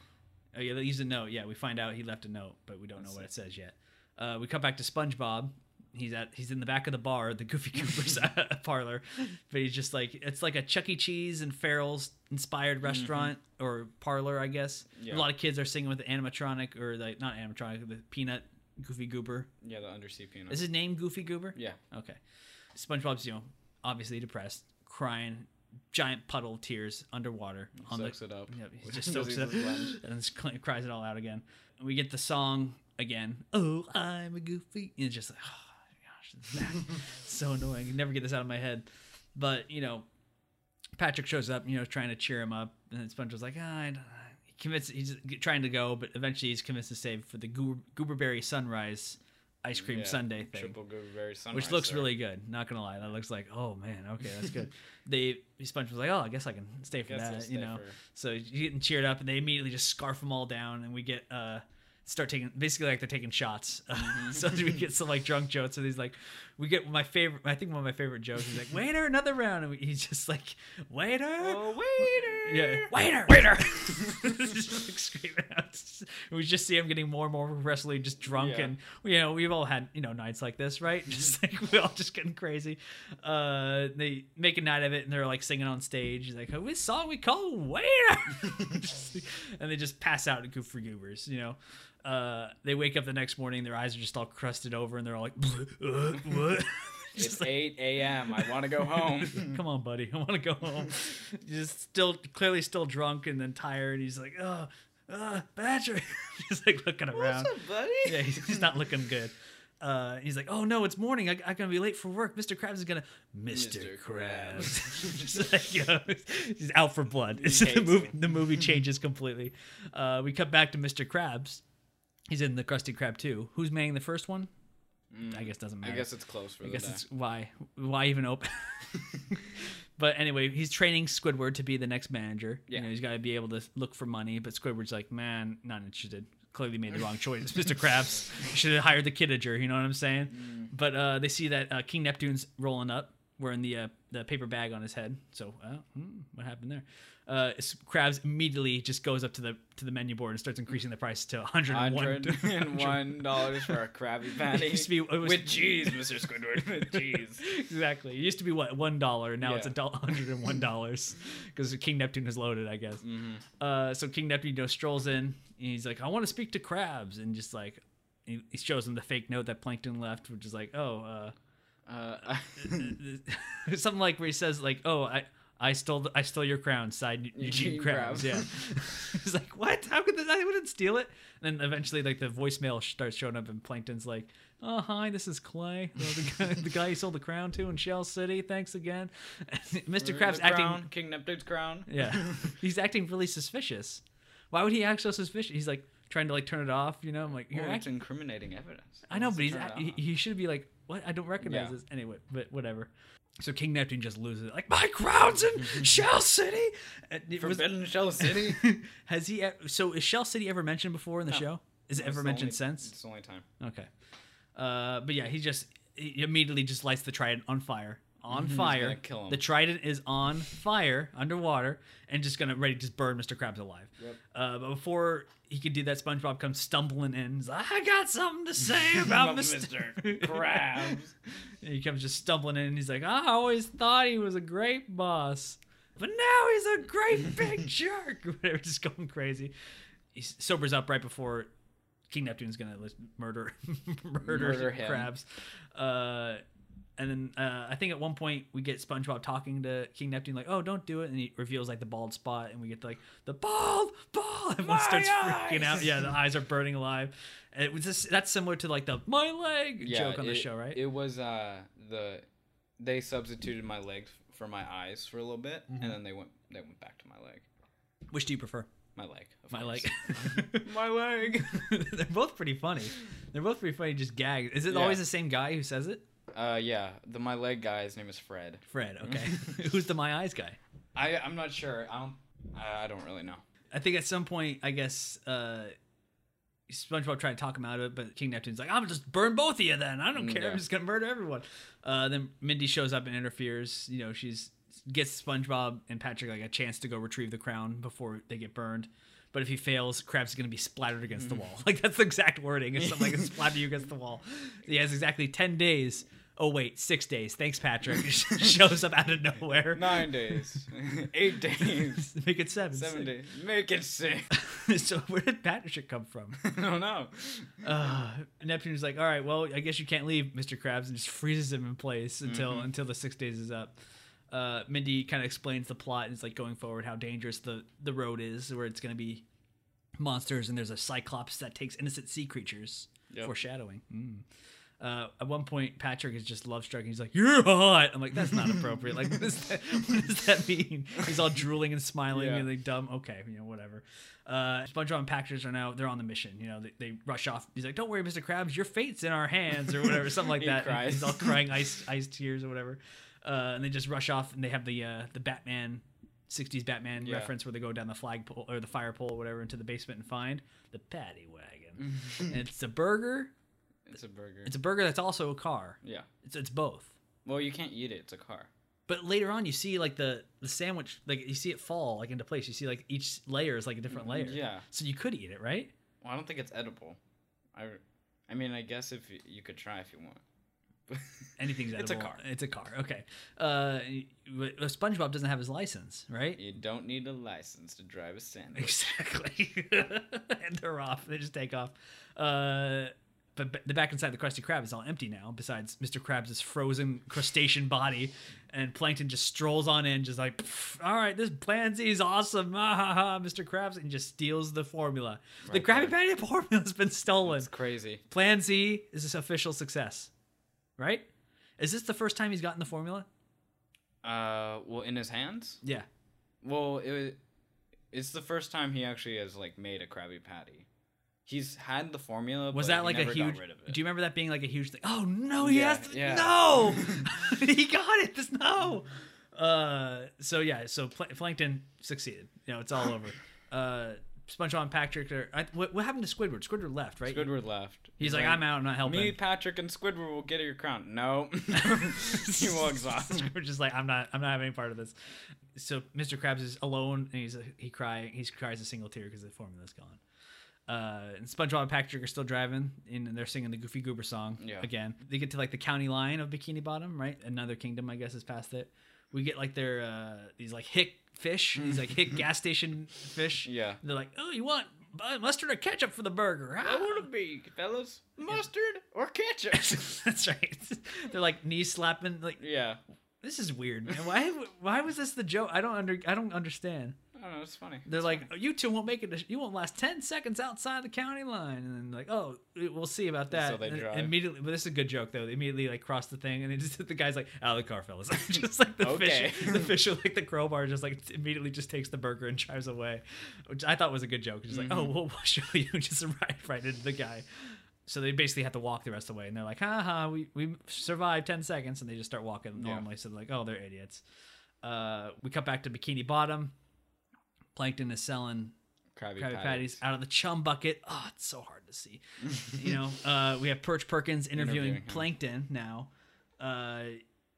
Oh yeah, they use a note. Yeah, we find out he left a note, but we don't know what it says yet. Uh, we come back to SpongeBob. He's at he's in the back of the bar, the Goofy Goober's uh, parlor, but he's just like it's like a Chuck E. Cheese and Farrell's inspired mm-hmm. restaurant or parlor, I guess. Yeah. A lot of kids are singing with the animatronic or like not animatronic, the peanut Goofy Goober. Yeah, the undersea peanut. Is his name Goofy Goober? yeah. Okay. SpongeBob's, you know, obviously depressed, crying, giant puddle of tears underwater on Soaks the. it up. Yep, he just soaks it up and then cries it all out again. And we get the song again. Oh, I'm a goofy. And it's just like, oh gosh, it's back. so annoying. You never get this out of my head. But you know, Patrick shows up, you know, trying to cheer him up, and then SpongeBob's like, ah, I don't, he commits. He's trying to go, but eventually he's convinced to save for the Goober, Gooberberry Sunrise ice cream Yeah, sundae thing Triple gooberberry sunrise. which looks really good. Not gonna lie, that looks like oh man, okay, that's good. they Sponge was like, oh, I guess I can stay for Guess that, you know. for- So he's getting cheered up, and they immediately just scarf them all down, and we get uh start taking basically like they're taking shots. Mm-hmm. so we get some like drunk jokes, and he's like, we get my favorite. I think one of my favorite jokes. is like, waiter, another round, and we, he's just like, waiter. Oh, waiter! Yeah, waiter, waiter. just like screaming out. We just see him getting more and more progressively just drunk, Yeah. and you know we've all had you know nights like this, right? Just like we're all just getting crazy. Uh, they make a night of it, and they're like singing on stage. He's like, "Oh, this song we call waiter," and they just pass out and goof for goobers, you know. Uh, they wake up the next morning, their eyes are just all crusted over, and they're all like, uh, "What?" It's like- 8 a.m. I want to go home. Come on, buddy. I want to go home. He's still clearly still drunk and then tired. He's like, oh, uh, Patrick. he's like looking around. What's up, buddy? Yeah, he's, he's not looking good. Uh, he's like, oh no, it's morning. I, I'm gonna be late for work. Mr. Krabs is gonna, Mr. Mr. Krabs. Just like, you know, he's out for blood. The movie. The movie changes completely. Uh, we cut back to Mr. Krabs. He's in the Krusty Krab too. Who's manning the first one? I guess doesn't matter. Mm, I guess it's close for I the guess day. it's why why even open. but anyway, he's training Squidward to be the next manager. You know, he's got to be able to look for money. But Squidward's like, man, not interested. Clearly made the wrong choice. Mr. Krabs should have hired the Kidager. You know what I'm saying? Mm. But uh, they see that uh, King Neptune's rolling up, wearing the uh, the paper bag on his head. So uh, hmm, what happened there? Uh, Krabs immediately just goes up to the to the menu board and starts increasing the price to 101 $101 dollars for a Krabby Patty. It used to be- it was- with cheese, Mr. Squidward. With cheese. exactly. It used to be what one dollar, now it's a Yeah. hundred and one dollars because King Neptune is loaded, I guess. Mm-hmm. Uh, so King Neptune you know, strolls in and he's like, "I want to speak to Krabs," and just like he, he shows him the fake note that Plankton left, which is like, "Oh, Uh, uh, something like where he says like, oh, I." I stole the, I stole your crown, side Eugene Krabs. Krabs. Yeah, he's like, what? How could this, I wouldn't steal it? And then eventually, like the voicemail starts showing up, and Plankton's like, "Oh, hi, this is Clay, well, the, guy, the guy you sold the crown to in Shell City. Thanks again." Mr. Krabs the acting, crown, King Neptune's crown. yeah, he's acting really suspicious. Why would he act so suspicious? He's like trying to like turn it off, you know? I'm like, you're Well, acting. incriminating evidence. I know, but he's he, he should be like, what? I don't recognize Yeah. this anyway. But whatever. So King Neptune just loses it. Like my crown's in Shell City. It was- Forbidden Shell City. has he? So is Shell City ever mentioned before in the No. show? Is it It's ever mentioned only- since? It's the only time. Okay. Uh, but yeah, he just he immediately just lights the trident on fire. On Mhm, fire. kill him. The trident is on fire underwater and just gonna ready to just burn Mr. Krabs alive. Yep. Uh, but before he could do that, SpongeBob comes stumbling in. He's like, I got something to say about Mr. Krabs. And he comes just stumbling in and he's like, I always thought he was a great boss. But now he's a great big jerk. Whatever, just going crazy. He sobers up right before King Neptune's gonna murder murder, Murder him. Krabs. Uh, and then uh, I think at one point we get SpongeBob talking to King Neptune like, "Oh, don't do it," and he reveals like the bald spot, and we get like the bald, bald. Everyone My starts freaking out. Yeah, the eyes are burning alive. And it was just, that's similar to like the my leg yeah, joke on the show, right? It was uh the they substituted my leg for my eyes for a little bit, Mm-hmm. and then they went they went back to my leg. Which do you prefer? My leg. of My course. leg. my leg. They're both pretty funny. They're both pretty funny. Just gag. Is it Yeah. always the same guy who says it? Uh, yeah, the my leg guy. His name is Fred. Fred. Okay. Who's the my eyes guy? I I'm not sure. I don't. I, don't really know. I think at some point, I guess uh, SpongeBob tried to talk him out of it, but King Neptune's like, "I'm gonna just burn both of you then. I don't Mm, care. yeah. I'm just gonna murder everyone." Uh, then Mindy shows up and interferes. You know, she's gets SpongeBob and Patrick like a chance to go retrieve the crown before they get burned. But if he fails, Krabs is going to be splattered against the wall. Like that's the exact wording. It's something like splatter you against the wall. He has exactly ten days. Oh wait, six days. Thanks, Patrick. Shows up out of nowhere. Nine days, eight days, Make it seven. seven days. Make it six. so where did Patrick come from? I don't know. Uh, Neptune's like, all right, well, I guess you can't leave, Mr. Krabs, and just freezes him in place until until the six days is up. Uh, Mindy kind of explains the plot and it's like going forward how dangerous the the road is, where it's going to be monsters and there's a cyclops that takes innocent sea creatures. Yep. Foreshadowing. Mm. Uh, at one point, Patrick is just love striking. He's like, "You're hot." I'm like, "That's not appropriate." Like, what does that, what does that mean? He's all drooling and smiling Yeah. and like dumb. Okay, you know, whatever. Uh, SpongeBob and Patrick are now they're on the mission. You know, they, they rush off. He's like, "Don't worry, Mr. Krabs, your fate's in our hands," or whatever, something like that. cries. He's all crying ice ice tears or whatever. Uh, and they just rush off, and they have the uh, the Batman. 60s Batman Yeah. reference where they go down the flagpole or the fire pole or whatever into the basement and find the paddy wagon. and it's a burger. It's a burger. It's a burger that's also a car. yeah. It's it's both. Well, you can't eat it. It's a car. But later on, you see like the the sandwich, like you see it fall like into place. You see like each layer is like a different layer. Yeah. So you could eat it, right? Well, I don't think it's edible. I, I mean, I guess if you, you could try if you want. Anything's edible. It's a car. It's a car. Okay. Uh, but SpongeBob doesn't have his license, right? You don't need a license to drive a sandwich. Exactly. and they're off. They just take off. Uh, but the back inside the Krusty Krab is all empty now. Besides Mr. Krabs' frozen crustacean body, and Plankton just strolls on in, just like, "All right, this Plan Z is awesome, ah, ha, ha, Mr. Krabs," and just steals the formula. the Right Krabby there. Patty formula has been stolen. It's crazy. Plan Z is an official success, right? Is this the first time he's gotten the formula? Uh, well, in his hands. Yeah. Well, it, was, it's the first time he actually has like made a Krabby Patty. He's had the formula. Was but that like a huge? rid of it. Do you remember that being like a huge thing? Oh no, he Yeah, has to, yeah. no, he got it. Just no. Uh, so yeah, so Pla- Plankton succeeded. You know, it's all over. Uh, SpongeBob and Patrick are. I, what, what happened to Squidward? Squidward left, right? Squidward left. He's like, I'm out. I'm not helping. Me, Patrick, and Squidward will get your crown. No, he walks off. Squidward's just like, I'm not. I'm not having any part of this. So Mr. Krabs is alone, and he's he crying. He cries a single tear because the formula's gone. Uh, and SpongeBob and Patrick are still driving, and they're singing the Goofy Goober song Yeah. again. They get to like the county line of Bikini Bottom, right? Another kingdom, I guess, is past it. We get like their uh, these like hick fish, these like hick gas station fish. Yeah. They're like, oh, you want mustard or ketchup for the burger? Huh?" would it be, fellas? Mustard or ketchup? That's right. They're like knee slapping. Like yeah. this is weird. man. Why? Why was this the joke? I don't under. I don't understand. I don't know. It's funny. They're It's like, funny. you two won't make it. to- You won't last ten seconds outside the county line, and then like, oh, we'll see about that. So they And drive. immediately. But this is a good joke though. They immediately like cross the thing, and they just the guy's like, out of the car, fellas. just like the Okay. fish, the fish with like the crowbar, just like immediately just takes the burger and drives away, which I thought was a good joke. Just like, oh, Mm-hmm. we'll, we'll show you. Just right, right into the guy. So they basically have to walk the rest of the way, and they're like, "Ha ha, we we survived ten seconds," and they just start walking Yeah. normally. So they're like, "Oh, they're idiots." Uh, we cut back to Bikini Bottom. Plankton is selling Krabby, Krabby Patties. Patties out of the chum bucket. Oh, it's so hard to see. you know, uh, we have Perch Perkins interviewing, Interviewing him. Plankton now. Uh,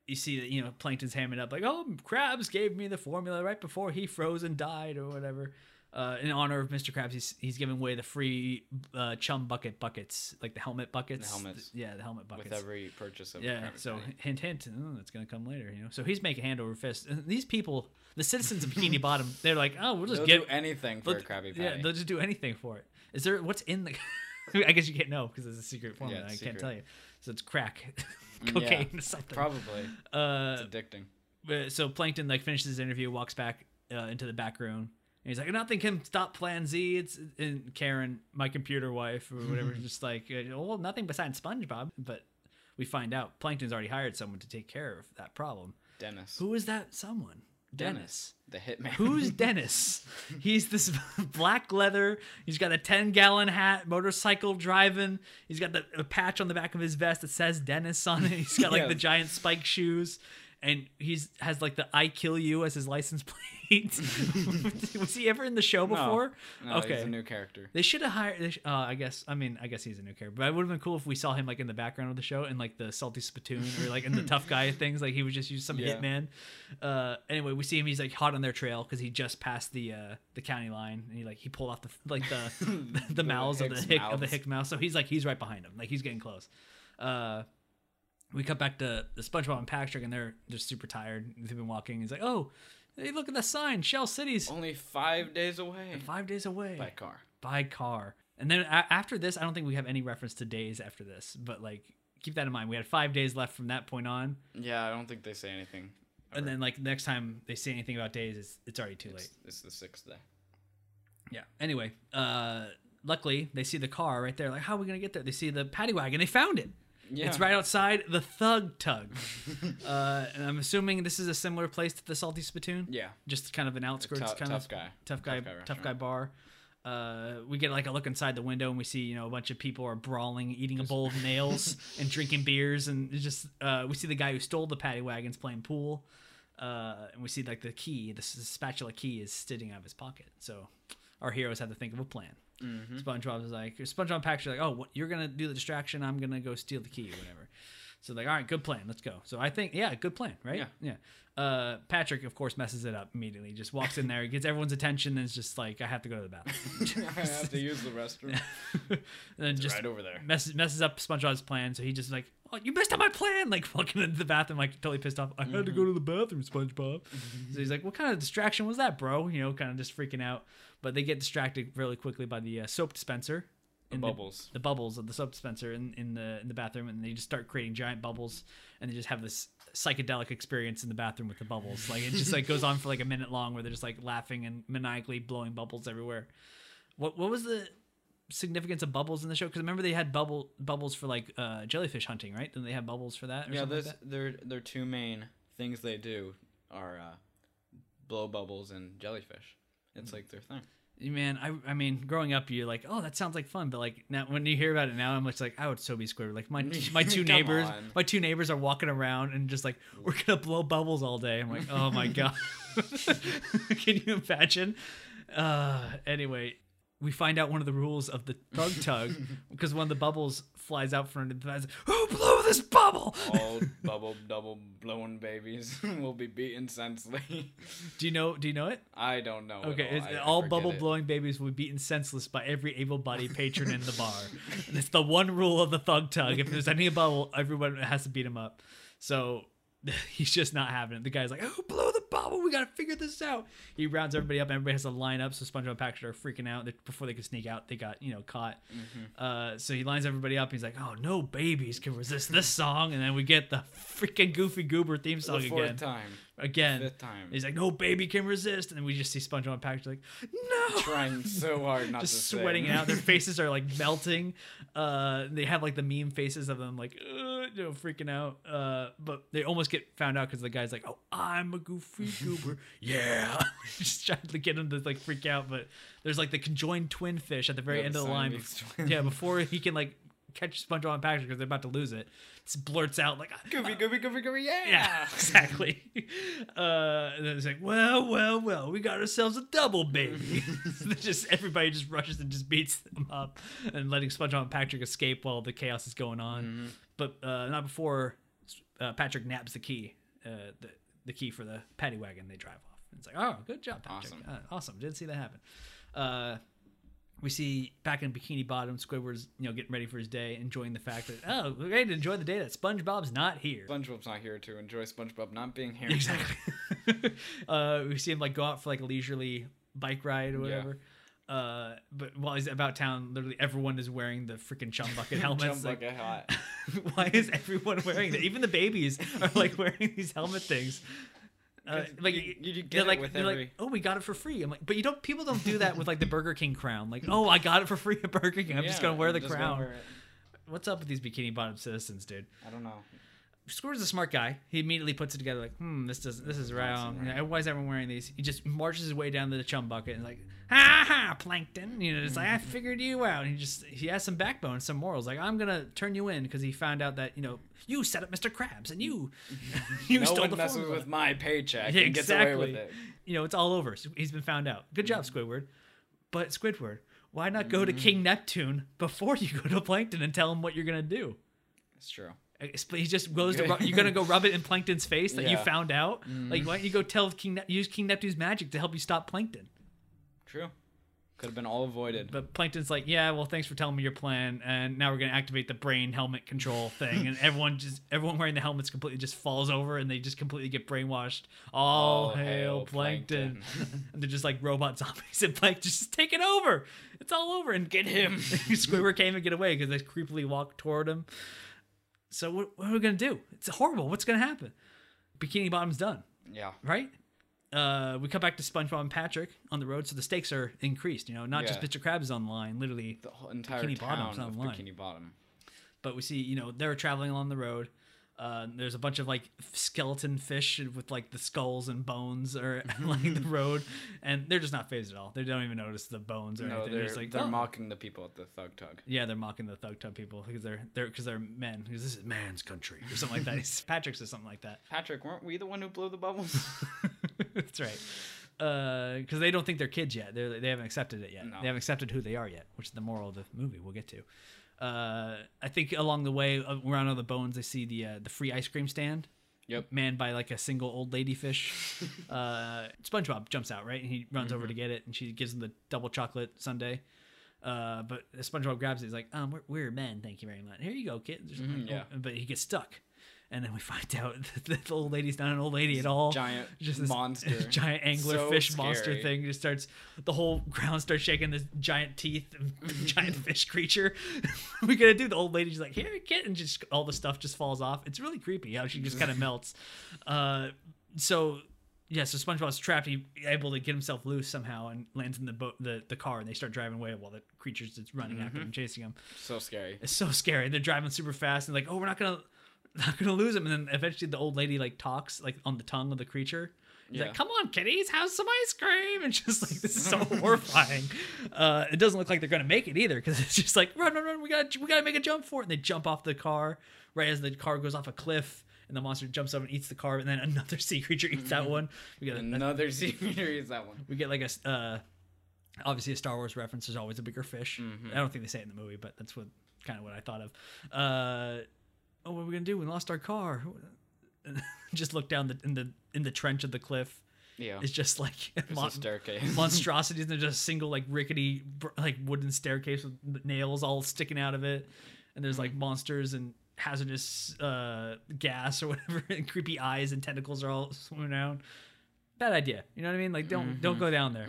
you see that you know Plankton's hamming up like, "Oh, Krabs gave me the formula right before he froze and died, or whatever." Uh, in honor of Mr. Krabs, he's he's giving away the free uh, chum bucket buckets, like the helmet buckets. The helmets. yeah, the helmet buckets. with every purchase of Yeah, Krabby so Patty. hint, hint, oh, it's gonna come later, you know. So he's making hand over fist. And these people, the citizens of Bikini Bottom, they're like, oh, we'll just They'll do anything for a Krabby Patty. Yeah, they'll just do anything for it. Is there what's in the? I guess you can't know because it's a secret formula. it's I can't tell you. So it's crack, cocaine, yeah, or something. Probably. Uh, It's addicting. but- so Plankton like finishes his interview, walks back uh, into the back room, and he's like, "Nothing can stop Plan Z." It's and Karen, my computer wife or whatever, just like, uh, "Well, nothing besides SpongeBob." But we find out Plankton's already hired someone to take care of that problem. Dennis. Who is that someone? Dennis. The hitman. Who's Dennis? He's this black leather. He's got a 10 gallon hat, motorcycle driving. He's got the a patch on the back of his vest that says Dennis on it. He's got like the giant spike shoes. And he's has like the "I kill you" as his license plate. Was he ever in the show before? No, okay. he's a new character. They should have hired. Uh, I guess. I mean, I guess he's a new character, but it would have been cool if we saw him like in the background of the show in like the salty spittoon or like in the tough guy things. Like he was just use some Yeah. hitman. Uh, anyway, we see him. He's like hot on their trail because he just passed the uh, the county line, and he like he pulled off the like the the, The mouths of the Hicks hick of the hick mouth. So he's like he's right behind him. Like he's getting close. Uh, we cut back to the SpongeBob and Patrick, and they're just super tired. They've been walking. He's like, "Oh, hey, look at the sign, Shell City's Only five days away five days away by car. by car. And then a- after this, I don't think we have any reference to days after this, but like keep that in mind. We had five days left from that point on, Yeah, I don't think they say anything. and then like next time they say anything about days, it's it's already too late. it's, it's the sixth day. Yeah. Anyway, uh, luckily they see the car right there. Like, how are we gonna get there? They see the paddy wagon. They found it. Yeah. It's right outside the Thug Tug. uh, and I'm assuming this is a similar place to the Salty Spittoon. Yeah. Just kind of an outskirts Tough- kind tough of guy. tough guy, Tough guy tough guy bar. Uh, we get like a look inside the window and we see you know a bunch of people are brawling, eating a bowl of nails and drinking beers, and just uh, we see the guy who stole the paddy wagons playing pool, uh, and we see like the key, the spatula key is sitting out of his pocket. So our heroes have to think of a plan. Mm-hmm. SpongeBob is like, SpongeBob and Patrick's like, oh, what, you're gonna do the distraction. I'm gonna go steal the key or whatever. So like, all right, good plan. Let's go. So I think, yeah, good plan, right? Yeah. yeah. Uh, Patrick, of course, messes it up immediately. Just walks in there, gets everyone's attention, and is just like, I have to go to the bathroom. I have to use the restroom. and then just right over there. messes messes up SpongeBob's plan. So he just like, oh, you messed up my plan. Like walking into the bathroom, like totally pissed off. I had to go to the bathroom, SpongeBob. So he's like, what kind of distraction was that, bro? You know, kind of just freaking out. But they get distracted really quickly by the uh, soap dispenser. The bubbles. the bubbles of the soap dispenser in, in the in the bathroom, and they just start creating giant bubbles, and they just have this psychedelic experience in the bathroom with the bubbles. Like it just like goes on for like a minute long, where they're just like laughing and maniacally blowing bubbles everywhere. What what was the significance of bubbles in the show? Because remember they had bubble bubbles for like uh, jellyfish hunting, right? Didn't they have bubbles for that? Yeah, something like this that? their their two main things they do are uh, blow bubbles and jellyfish. It's like their thing. Man, I I mean, growing up, you're like, oh, that sounds like fun, but like now when you hear about it now, I'm just like, I would so be Squidward. Like my my two neighbors, on. my two neighbors are walking around and just like, we're gonna blow bubbles all day. I'm like, oh my god, can you imagine? Uh, anyway, we find out one of the rules of the thug tug because one of the bubbles flies out from the bed. Who blew this bubble? All bubble double blowing babies will be beaten senselessly. Do you know? Do you know it? I don't know. Okay, at all, I- I all bubble it. blowing babies will be beaten senseless by every able-bodied patron in the bar. and it's the one rule of the thug tug. If there's any bubble, everyone has to beat him up. So he's just not having it. The guy's like, "Oh, blow the bubble! We gotta figure this out." He rounds everybody up. Everybody has to line up. So SpongeBob and Patrick are freaking out They- before they could sneak out. They got you know caught. Mm-hmm. Uh, so he lines everybody up. He's like, "Oh, no babies can resist this song." And then we get the freaking Goofy Goober theme song the fourth again. time, Again. fifth time. He's like, no baby can resist, and then we just see SpongeBob and Patrick like, no, trying so hard not just sweating out. Their faces are like melting. Uh, they have like the meme faces of them like, uh, you know, freaking out. Uh, but they almost get found out because the guy's like, oh, I'm a goofy goober, yeah. just trying to get him to like freak out, but there's like the conjoined twin fish at the very Yeah, end the of the line. Yeah, before he can like catch SpongeBob and Patrick because they're about to lose it, just blurts out like, Goofy, goofy, goofy, goofy, yeah. yeah, exactly. Uh, and then it's like, well, well, well, we got ourselves a double baby. just everybody just rushes and just beats them up, and letting SpongeBob and Patrick escape while the chaos is going on. But uh, not before uh, Patrick naps the key, uh, the the key for the paddy wagon. They drive off. And it's like, oh, good job, Patrick. Awesome. Uh, awesome. Didn't see that happen. We see back in Bikini Bottom, Squidward's you know getting ready for his day, enjoying the fact that oh, we're ready to enjoy the day that SpongeBob's not here. SpongeBob's not here to enjoy SpongeBob not being here. Exactly. uh, we see him like go out for like a leisurely bike ride or whatever. Uh, but while he's about town, literally everyone is wearing the freaking chum bucket helmets. Like, like a why is everyone wearing that? Even the babies are like wearing these helmet things. Uh, like you- you get like, with they're like, oh, we got it for free. I'm like, but you don't. People don't do that with like the Burger King crown. Like, oh, I got it for free at Burger King. I'm just gonna wear the just gonna crown. wear. What's up with these bikini bottom citizens, dude? I don't know. Squidward's a smart guy. He immediately puts it together like, hmm, this doesn't, this is wrong. right. Why is everyone wearing these? He just marches his way down to the chum bucket and like, ha ha, plankton. You know, it's like I figured you out. And he just he has some backbone, some morals. Like I'm gonna turn you in because he found out that you know you set up Mr. Krabs and you you no stole one the messes formula. with my paycheck Yeah, and gets away with exactly. it. You know, it's all over. So He's been found out. Good job, Mm-hmm. Squidward. But Squidward, why not go to King Neptune before you go to Plankton and tell him what you're gonna do? It's true. He just goes to. Ru- you're gonna go rub it in Plankton's face that you Yeah. Mm-hmm. found out. Like, why don't you go tell King ne- use King Neptune's magic to help you stop Plankton? True. Could have been all avoided. But Plankton's like, yeah, well, thanks for telling me your plan, and now we're gonna activate the brain helmet control thing, and everyone just everyone wearing the helmets completely just falls over, and they just completely get brainwashed. All, All hail, Plankton! Plankton. and they're just like robot zombies, and Plankton just take it over. It's all over, and Get him. Squidward can't even get away because they creepily walk toward him. So what, what are we gonna do? It's horrible. What's gonna happen? Bikini Bottom's done, yeah. right? Uh, we come back to SpongeBob and Patrick on the road, so the stakes are increased. You know, not just Yeah. Mr. Krabs is on the line, literally, The whole entire Bikini Bottom's town of online. Bikini Bottom. but we see you know they're traveling along the road. Uh, there's a bunch of like skeleton fish with like the skulls and bones are like the road, and they're just not phased at all. They don't even notice the bones or No, anything. they're, They're like they're "Oh." mocking the people at the Thug Tug. Yeah, they're mocking the thug tug people because they're they're because they're men. Because this is man's country or something like that. He's- Patrick says something like that. Patrick, weren't we the one who blew the bubbles? That's right. Because they don't think they're kids yet. They're, they haven't accepted it yet. No. They haven't accepted who they are yet, which is the moral of the movie. We'll get to. Uh, I think along the way uh, around all the bones, they see the uh, the free ice cream stand. Yep. Manned by like a single old lady fish. uh, SpongeBob jumps out right, and he runs over to get it, and she gives him the double chocolate sundae. Uh, but SpongeBob grabs it. He's like, "Um, we're, we're men, thank you very much. Here you go, kid." Mhm, like, yeah. "Oh," But he gets stuck, and then we find out that the old lady's not an old lady at all. Giant Just this monster. giant angler So fish monster thing just starts. The whole ground starts shaking. This giant teeth, giant fish creature. we gotta do. The old lady. She's like, "Here, kid," and just all the stuff just falls off. It's really creepy how she just kind of melts. Uh, so yeah, so SpongeBob's trapped. He able to get himself loose somehow and lands in the boat, the the car, and they start driving away while the creature's just running after him, chasing him. So scary. It's so scary. They're driving super fast and like, oh, we're not gonna not gonna lose him. And then eventually the old lady like talks like on the tongue of the creature. He's Yeah. like, come on, kitties, have some ice cream. And just like this is so horrifying. Uh, it doesn't look like they're gonna make it either because it's just like run, run, run. We gotta we gotta make a jump for it. And they jump off the car right as the car goes off a cliff. And the monster jumps up and eats the car, and then another sea creature eats that one. We get another a, creature eats that one. we get like a, uh, obviously a Star Wars reference. There's always a bigger fish. Mm-hmm. I don't think they say it in the movie, but that's what kind of what I thought of. Uh, oh, what are we gonna do? We lost our car. just look down the in the in the trench of the cliff. Yeah. It's just like There's mon- a staircase. monstrosities. And there's just a single like rickety like wooden staircase with nails all sticking out of it, and there's Mm-hmm. like monsters and hazardous uh, gas or whatever, and creepy eyes and tentacles are all swimming around. Bad idea. You know what I mean? Like don't don't Mm-hmm. go down there.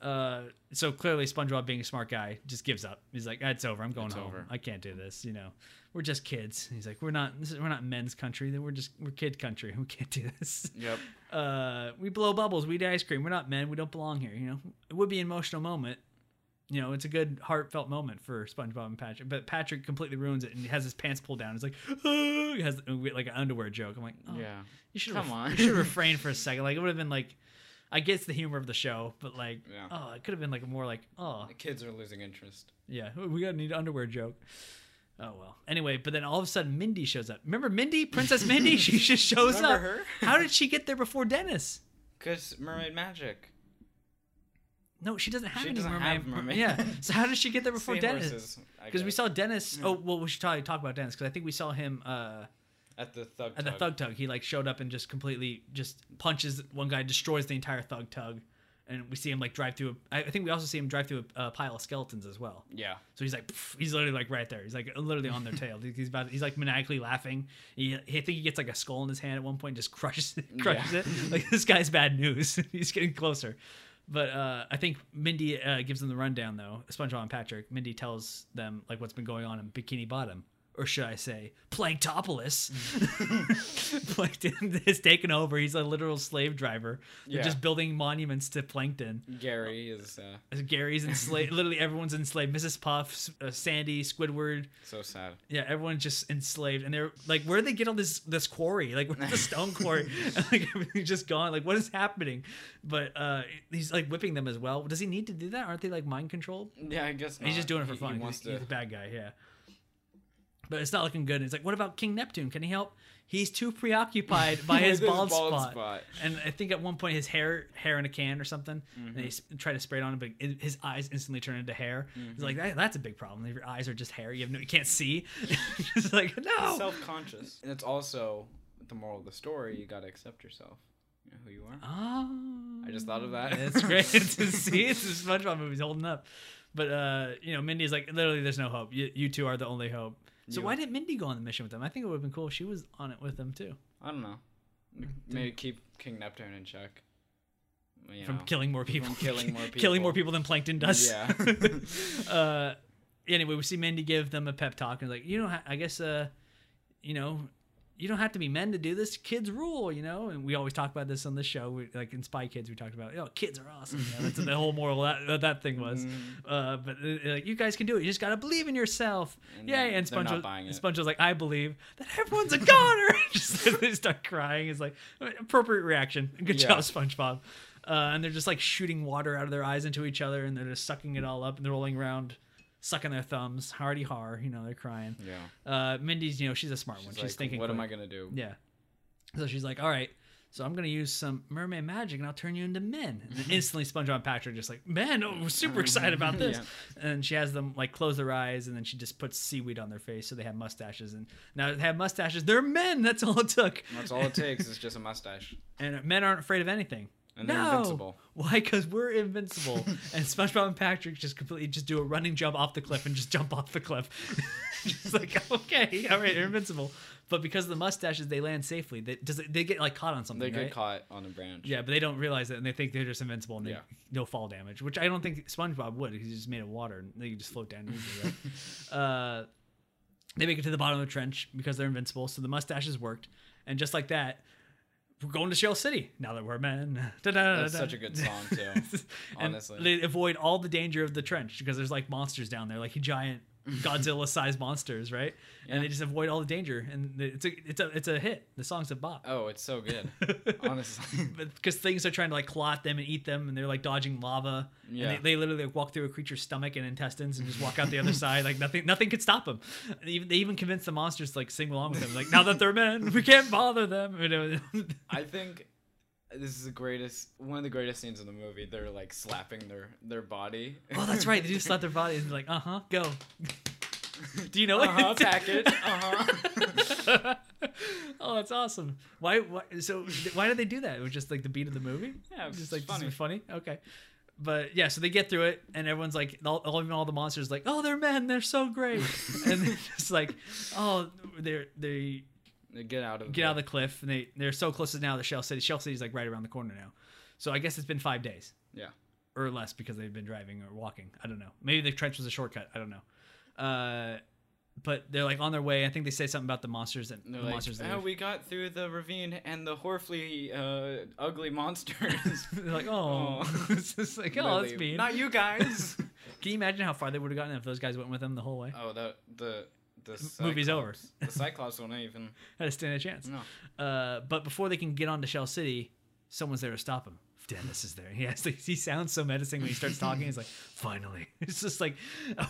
Uh, so clearly SpongeBob, being a smart guy, just gives up. He's like, "It's over. I'm going It's home. over." I can't do this. You know, we're just kids." He's like, "We're not. This is, we're not men's country. We're just we're kid country. We can't do this." Yep. uh, we blow bubbles, we eat ice cream. We're not men. We don't belong here. You know, it would be an emotional moment. You know, it's a good heartfelt moment for SpongeBob and Patrick. But Patrick completely ruins it and he has his pants pulled down. He's like, oh, he has like an underwear joke. I'm like, oh, Yeah. you should Come on. you should refrain for a second. Like it would have been like, I guess the humor of the show, but like, Yeah. oh, it could have been like more like, oh, The kids are losing interest. yeah, we got to need underwear joke. Oh well. Anyway, but then all of a sudden Mindy shows up. Remember Mindy, Princess Mindy? she just shows Remember up. her? How did she get there before Dennis? Cause mermaid magic. No, she doesn't have She any doesn't mermaid. have mermaid. Yeah. So how did she get there before Dennis? Because we saw Dennis. Oh well, we should probably talk about Dennis because I think we saw him uh, at the thug. at the Thug Tug. He like showed up and just completely just punches one guy, destroys the entire Thug Tug, and we see him like drive through. A, I think we also see him drive through a, a pile of skeletons as well. Yeah. So he's like, pff, he's literally like right there. He's like literally on their tail. He's about, he's like maniacally laughing. He, I think he gets like a skull in his hand at one point, just crushes it, crushes Yeah. it. Like this guy's bad news. he's getting closer. But uh, I think Mindy uh, gives them the rundown though. SpongeBob and Patrick. Mindy tells them like what's been going on in Bikini Bottom, or should I say, Planktopolis. Plankton has taken over. He's a literal slave driver. They're Yeah. just building monuments to Plankton. Gary is uh, Gary's enslaved. literally, everyone's enslaved. Mrs. Puff, uh, Sandy, Squidward. so sad. Yeah, everyone's just enslaved, and they're like, "Where do they get all this this quarry? Like, where's the stone quarry? like, everything's just gone. Like, what is happening?" But uh, he's like whipping them as well. Does he need to do that? Aren't they like mind controlled? Yeah, I guess He's just doing it for He- fun. He wants he's, he's to. a bad guy, yeah. But it's not looking good. It's like, what about King Neptune? Can he help? He's too preoccupied by his With bald, spot. Mm-hmm. And I think at one point his hair hair in a can or something, and they try to spray it on him, but it, his eyes instantly turn into hair. It's Mm-hmm. like that, that's a big problem. If your eyes are just hair, you have no, you can't see. it's like no. Self-conscious, and it's also the moral of the story. You gotta accept yourself. You know who you are. Oh, I just thought of that. It's great to see. It's the SpongeBob movie's holding up, but uh, you know, Mindy's like literally, there's no hope. You, you two are the only hope. So You- why didn't Mindy go on the mission with them? I think it would have been cool. if She was on it with them too, I don't know. Maybe keep King Neptune in check. You from know. killing more people. From killing more people. killing more people. people than Plankton does. Yeah. uh, anyway, we see Mindy give them a pep talk and like, you know, I guess, uh, you know, you don't have to be men to do this. Kids rule, you know. And we always talk about this on the show. We, like in Spy Kids, we talked about, oh, kids are awesome. You know, that's the whole moral that, that thing was. Uh, but uh, like, you guys can do it. You just gotta believe in yourself. And Yay! And they're SpongeBob, buying it. SpongeBob's like, I believe that everyone's a goner. just they start crying. It's like appropriate reaction. Good Yeah. job, SpongeBob. Uh, and they're just like shooting water out of their eyes into each other, and they're just sucking it all up, and they're rolling around, sucking their thumbs, hardy har. You know, they're crying. yeah. Uh, Mindy's, you know, she's a smart one. She's, She's like, thinking. what am I gonna do? Yeah. So she's like, all right. So I'm gonna use some mermaid magic and I'll turn you into men. And then instantly, SpongeBob and Patrick are just like, man, oh, we're super excited about this. And she has them like close their eyes and then she just puts seaweed on their face so they have mustaches. And now they have mustaches. They're men. That's all it took. That's all it takes It's just a mustache. And men aren't afraid of anything. And they're no. invincible. Why? Because we're invincible. and SpongeBob and Patrick just completely just do a running jump off the cliff and just jump off the cliff. just like okay, all right, you're invincible. But because of the mustaches, they land safely. They does it, they get like caught on something? They get right? caught on a branch. Yeah, but they don't realize it, and they think they're just invincible, and they Yeah. no fall damage. Which I don't think SpongeBob would. because He's just made of water, and they can just float down easily. Right? uh, they make it to the bottom of the trench because they're invincible. So the mustaches worked, and just like that, we're going to Shell City now that we're men. That's such a good song too. and honestly. they avoid all the danger of the trench because there's like monsters down there, like giant Godzilla-sized monsters, right? And they just avoid all the danger, and it's a it's a it's a hit. The song's a bop. Oh, it's so good. Honestly. because things are trying to like claw at them and eat them, and they're like dodging lava. Yeah. And they, they literally like, walk through a creature's stomach and intestines and just walk out the other side. Like nothing, nothing could stop them. And even they even convince the monsters to like sing along with them. Like now that they're men, we can't bother them. You know? I think this is the greatest one of the greatest scenes in the movie. They're like slapping their their body. oh, that's right. They do slap their body and like, uh huh, go. Do you know it? Uh-huh, package. Uh-huh. oh, that's awesome. Why, why? So why did they do that? It was just like the beat of the movie. Yeah, just like funny. funny. funny. Okay, but yeah, so they get through it, and everyone's like, all, all even all the monsters like, oh, they're men, they're so great, and they're just like, oh, they're they They get out of get out of the cliff, and they they're so close to now to Shell City. Shell City's like right around the corner now, so I guess it's been five days Yeah. or less because they've been driving or walking. I don't know. Maybe the trench was a shortcut. I don't know. Uh, but they're like on their way. I think they say something about the monsters and the like, monsters. oh, we got through the ravine and the horribly uh, ugly monsters. they're like, oh, Oh. it's just like, oh, that's Literally, mean. Not you guys. Can you imagine how far they would have gotten if those guys went with them the whole way? oh, the the the movie's over. The Cyclops won't even. Had a stand a chance. No. Uh, but before they can get onto Shell City, someone's there to stop him. Dennis is there. He has to, he sounds so menacing when he starts talking. He's like, finally. It's just like, where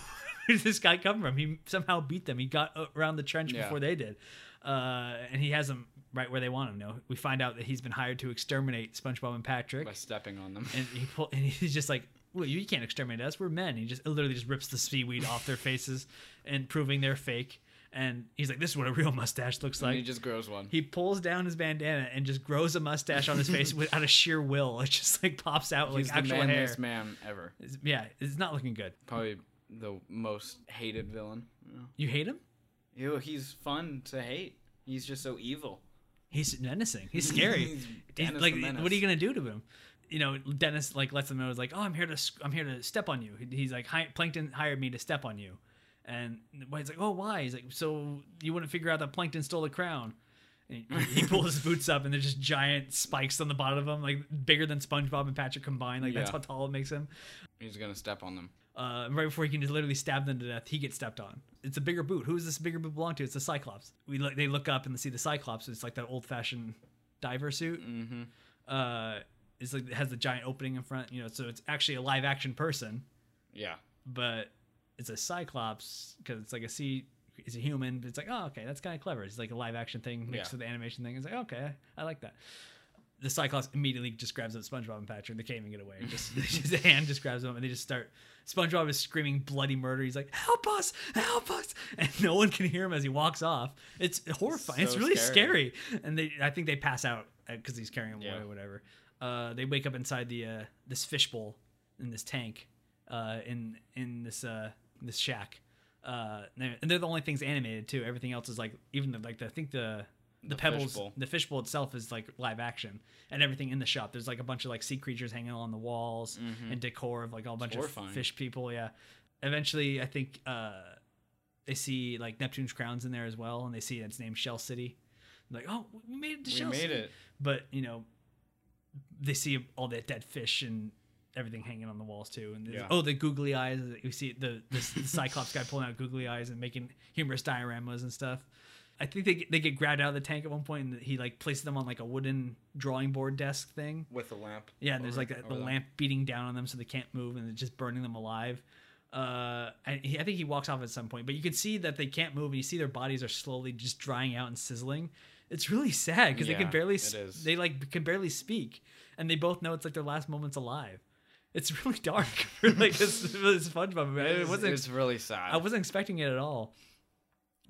did this guy come from? He somehow beat them. He got around the trench Yeah. before they did. Uh, and he has them right where they want him. No, we find out that he's been hired to exterminate SpongeBob and Patrick. By stepping on them. and he pull, and he's just like, "Well, you can't exterminate us. We're men." He just literally just rips the seaweed off their faces and proving they're fake. And he's like, "This is what a real mustache looks And like." he just grows one. he pulls down his bandana and just grows a mustache on his face out of sheer will. It just like pops out He's like the actual hair. man ever. It's- yeah, it's not looking good. Probably the most hated villain. You hate him? Ew, he's fun to hate. He's just so evil. He's menacing. He's scary. He's He's like, what are you gonna do to him? You know, Dennis like lets him know. He's like, "Oh, I'm here to, I'm here to step on you." He's like, Hi- "Plankton hired me to step on you," And White's like, "Oh, why?" He's like, "So you wouldn't figure out that Plankton stole the crown." And he, he pulls his boots up, and there's just giant spikes on the bottom of them, like bigger than SpongeBob and Patrick combined. Like that's how tall it makes him. He's gonna step on them. Uh, right before he can just literally stab them to death, he gets stepped on. It's a bigger boot. Who does this bigger boot belong to? It's the Cyclops. We look, they look up and they see the Cyclops. It's like that old fashioned diver suit. Mm-hmm. Uh, it's like it has the giant opening in front. You know, so it's actually a live action person, Yeah. but it's a Cyclops because it's like a sea. It's a human, but it's like, oh, okay, that's kind of clever. It's like a live action thing mixed Yeah. with the animation thing. It's like, okay, I, like that. The Cyclops immediately just grabs up SpongeBob and Patrick. And they can't even get away. Just his hand just grabs them, and they just start. SpongeBob is screaming bloody murder. He's like, "Help us! Help us!" And no one can hear him as he walks off. It's horrifying. it's So really scary. scary. And they, I think they pass out because he's carrying them away or whatever. Uh, they wake up inside the uh, this fishbowl in this tank, uh, in in this uh, this shack. Uh, and they're- and they're the only things animated too. Everything else is like even the, like the, I think the the, The pebbles fishbowl. the fishbowl itself is like live action and everything in the shop there's like a bunch of like sea creatures hanging on the walls and decor of like all a bunch of fish people yeah eventually i think uh they see like neptune's crowns in there as well and they see it's named shell city like oh we made it to We shell made it. but you know they see all that dead fish and everything hanging on the walls too and there's- Yeah. oh the googly eyes you see the, the, the cyclops guy pulling out googly eyes and making humorous dioramas and stuff i think they, get- they get grabbed out of the tank at one point and he like places them on like a wooden drawing board desk thing With a lamp. yeah, and there's like a, the them. lamp beating down on them so they can't move, and it's just burning them alive. Uh, and he, I think he walks off at some point, but you can see that they can't move, and you see their bodies are slowly just drying out and sizzling. It's really sad because they can barely, it they like can barely speak, and they both know it's like their last moments alive. It's really dark for like a, s- for a SpongeBob movie. It It is- wasn't it's really sad. I wasn't expecting it at all.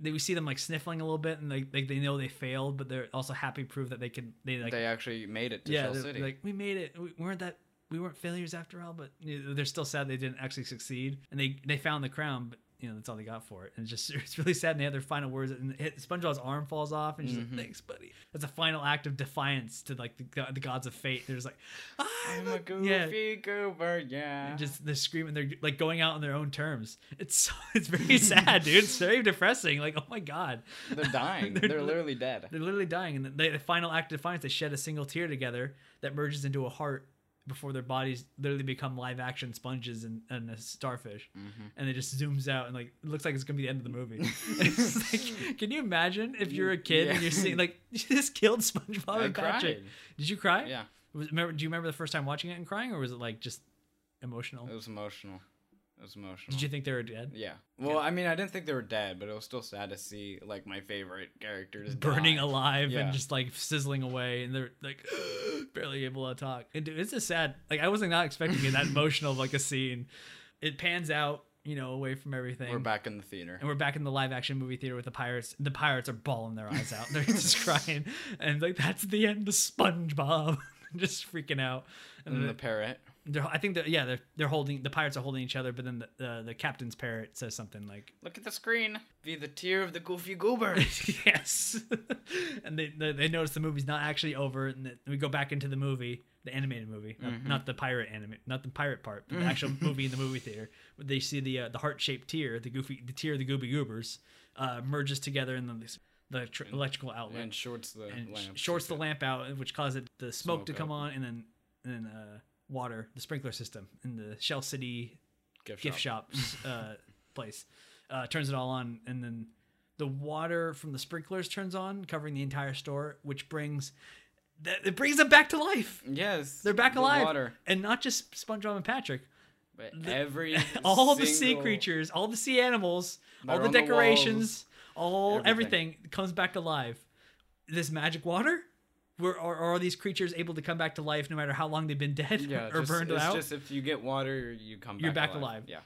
They, we see them like sniffling a little bit, and they like they know they failed, but they're also happy proof that they can they like they actually made it to yeah, Shell City. like we made it. We weren't that we weren't failures after all, but you know, they're still sad they didn't actually succeed. And they they found the crown, but you know that's all they got for it. And it's just it's really sad. And they have their final words, and hit, SpongeBob's arm falls off, and she's Mm-hmm. like, "Thanks, buddy." That's a final act of defiance to like the, the gods of fate. They're just like, "I'm, I'm a a goofy yeah." goober, yeah. And just they're screaming. They're like going out on their own terms. It's so, it's very sad, dude. It's very depressing. Like, oh my god, They're dying. They're They're, literally dead. they're literally dying, and the, the final act of defiance, they shed a single tear together that merges into a heart before their bodies literally become live action sponges and, and a starfish, Mm-hmm. and it just zooms out and like it looks like it's gonna be the end of the movie. Like, can you imagine if you're a kid and you're seeing like you just killed SpongeBob I and Patrick? Did you cry? Yeah, Was, remember, do you remember the first time watching it and crying, or was it like just emotional? it was emotional. It was emotional. Did you think they were dead? Yeah. Well, I mean, I didn't think they were dead, but it was still sad to see like my favorite characters burning die. alive Yeah. and just like sizzling away and they're like barely able to talk and dude, it's a sad like i wasn't not expecting it that emotional of like a scene it pans out you know away from everything We're back in the theater. and we're back in the live action movie theater with the pirates the pirates are bawling their eyes out they're just crying and like that's the end of spongebob just freaking out and And then the parrot. They're, i think that yeah they're, they're holding the pirates are holding each other but then the, the, the captain's parrot says something like Look at the screen. Be the tear of the goofy goober. yes. and they, they they notice the movie's not actually over, and we go back into the movie, the animated movie, not, Mm-hmm. not the pirate anime, not the pirate part, but the actual movie in the movie theater. They see the uh, the heart shaped tear, the goofy, the tear of the Gooby Goobers, uh, merges together in the the tr- electrical outlet and shorts the and lamp. shorts the lamp out, which causes the smoke, Smoke to come on, and then and then uh, water, the sprinkler system in the Shell City gift, gift shop. shop uh, place. Uh, turns it all on, and then the water from the sprinklers turns on, covering the entire store, which brings that it brings them back to life. Yes, They're back the alive, Water. and not just SpongeBob and Patrick. But every All the sea creatures, all the sea animals, all the on the decorations, all everything. everything. comes back to life. This magic water. Where are, are these creatures able to come back to life no matter how long they've been dead Yeah, or just, burned it's out? just if you get water, you come. You're back back alive. Yeah,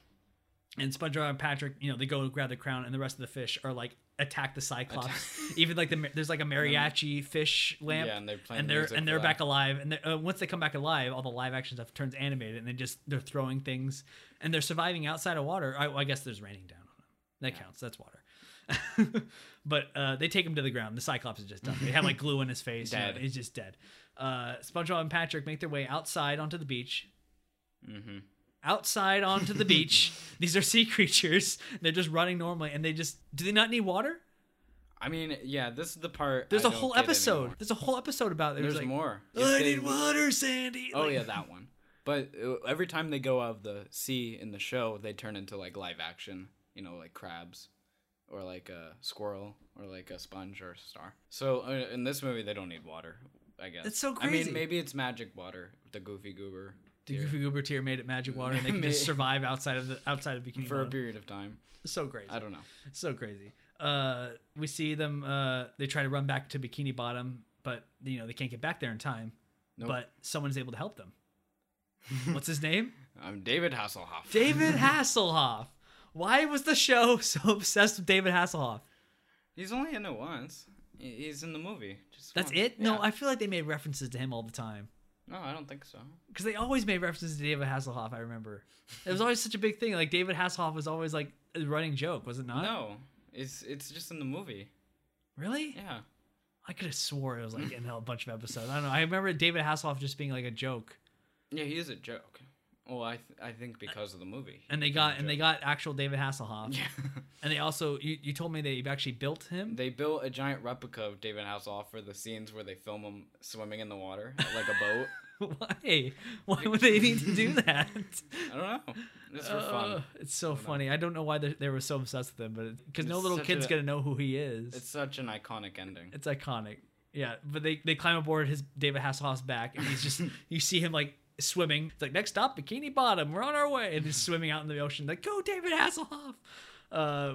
and SpongeBob and Patrick, you know, they go to grab the crown, and the rest of the fish are like attack the Cyclops. Even like the there's like a mariachi fish lamp, Yeah, and they're playing and they're music and they're back alive. And uh, once they come back alive, all the live action stuff turns animated, and they just they're throwing things, and they're surviving outside of water. I, I guess there's raining down on them. That counts. That's water. but uh, they take him to the ground. The Cyclops is just done. They have like glue in his face. you know, Dead. he's just dead. Uh, SpongeBob and Patrick make their way outside onto the beach. Mm-hmm. outside onto the beach. These are sea creatures. They're just running normally, and they just do they not need water? I mean, yeah, this is the part. There's a a whole episode. There's a whole episode about it. There's like, more. "Oh, I they- need water, Sandy. Oh Like- yeah, that one. But uh, every time they go out of the sea in the show, they turn into like live action. You know, like crabs, or like a squirrel, or like a sponge or a star. So uh, in this movie, they don't need water. I guess. it's so crazy. I mean, maybe it's magic water. The Goofy Goober. The tear, Goofy Goober tear made it magic water, and they can just survive outside of the outside of Bikini bottom for a period of time. So crazy. I don't know. so crazy. Uh, we see them. Uh, they try to run back to Bikini Bottom, but you know they can't get back there in time. Nope. But someone's able to help them. What's his name? I'm David Hasselhoff. David Hasselhoff. Why was the show so obsessed with David Hasselhoff? He's only in it once. He's in the movie. Just That's once. it? No, I feel like they made references to him all the time. No, I don't think so. Because they always made references to David Hasselhoff, I remember. It was always such a big thing. Like, David Hasselhoff was always like a running joke, was it not? No, it's it's just in the movie. Really? Yeah. I could have swore it was like in a bunch of episodes. I don't know. I remember David Hasselhoff just being like a joke. Yeah, he is a joke. Well, I th- I think because of the movie. And they got and they got actual David Hasselhoff. Yeah. And they also you, you told me they actually built him. they built a giant replica of David Hasselhoff for the scenes where they film him swimming in the water like a boat. Why? Why would they need to do that? I don't know. It's for Uh, fun. it's so know. funny. I don't know why they, they were so obsessed with him, but because no little kid's a- gonna know who he is. It's such an iconic ending. It's iconic. Yeah, but they they climb aboard his David Hasselhoff's back, and he's just you see him like swimming. It's like next stop, Bikini Bottom. We're on our way, and he's swimming out in the ocean. Like go, David Hasselhoff. Uh,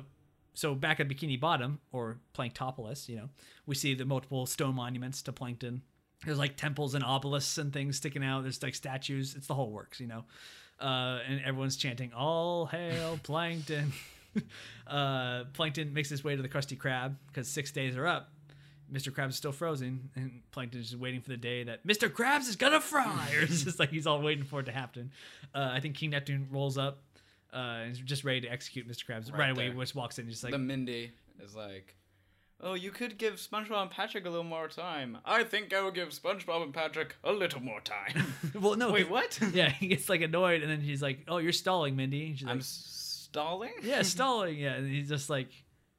so back at Bikini Bottom or Planktopolis, you know, we see the multiple stone monuments to plankton. There's like temples and obelisks and things sticking out. There's like statues. It's the whole works, you know. Uh, and everyone's chanting "All hail plankton." uh, plankton makes his way to the Krusty Krab because six days are up. Mr. Krabs is still frozen, and Plankton is just waiting for the day that Mr. Krabs is gonna fry. Or it's just like he's all waiting for it to happen. Uh, I think King Neptune rolls up uh, and is just ready to execute Mr. Krabs right, Right away. there. Just walks in, just like the Mindy is like, "Oh, you could give SpongeBob and Patrick a little more time. I think I will give SpongeBob and Patrick a little more time." well, no, Wait, what? Yeah, he gets like annoyed, and then he's like, "Oh, you're stalling, Mindy." And she's I'm stalling. "Yeah, stalling." Yeah, and he's just like,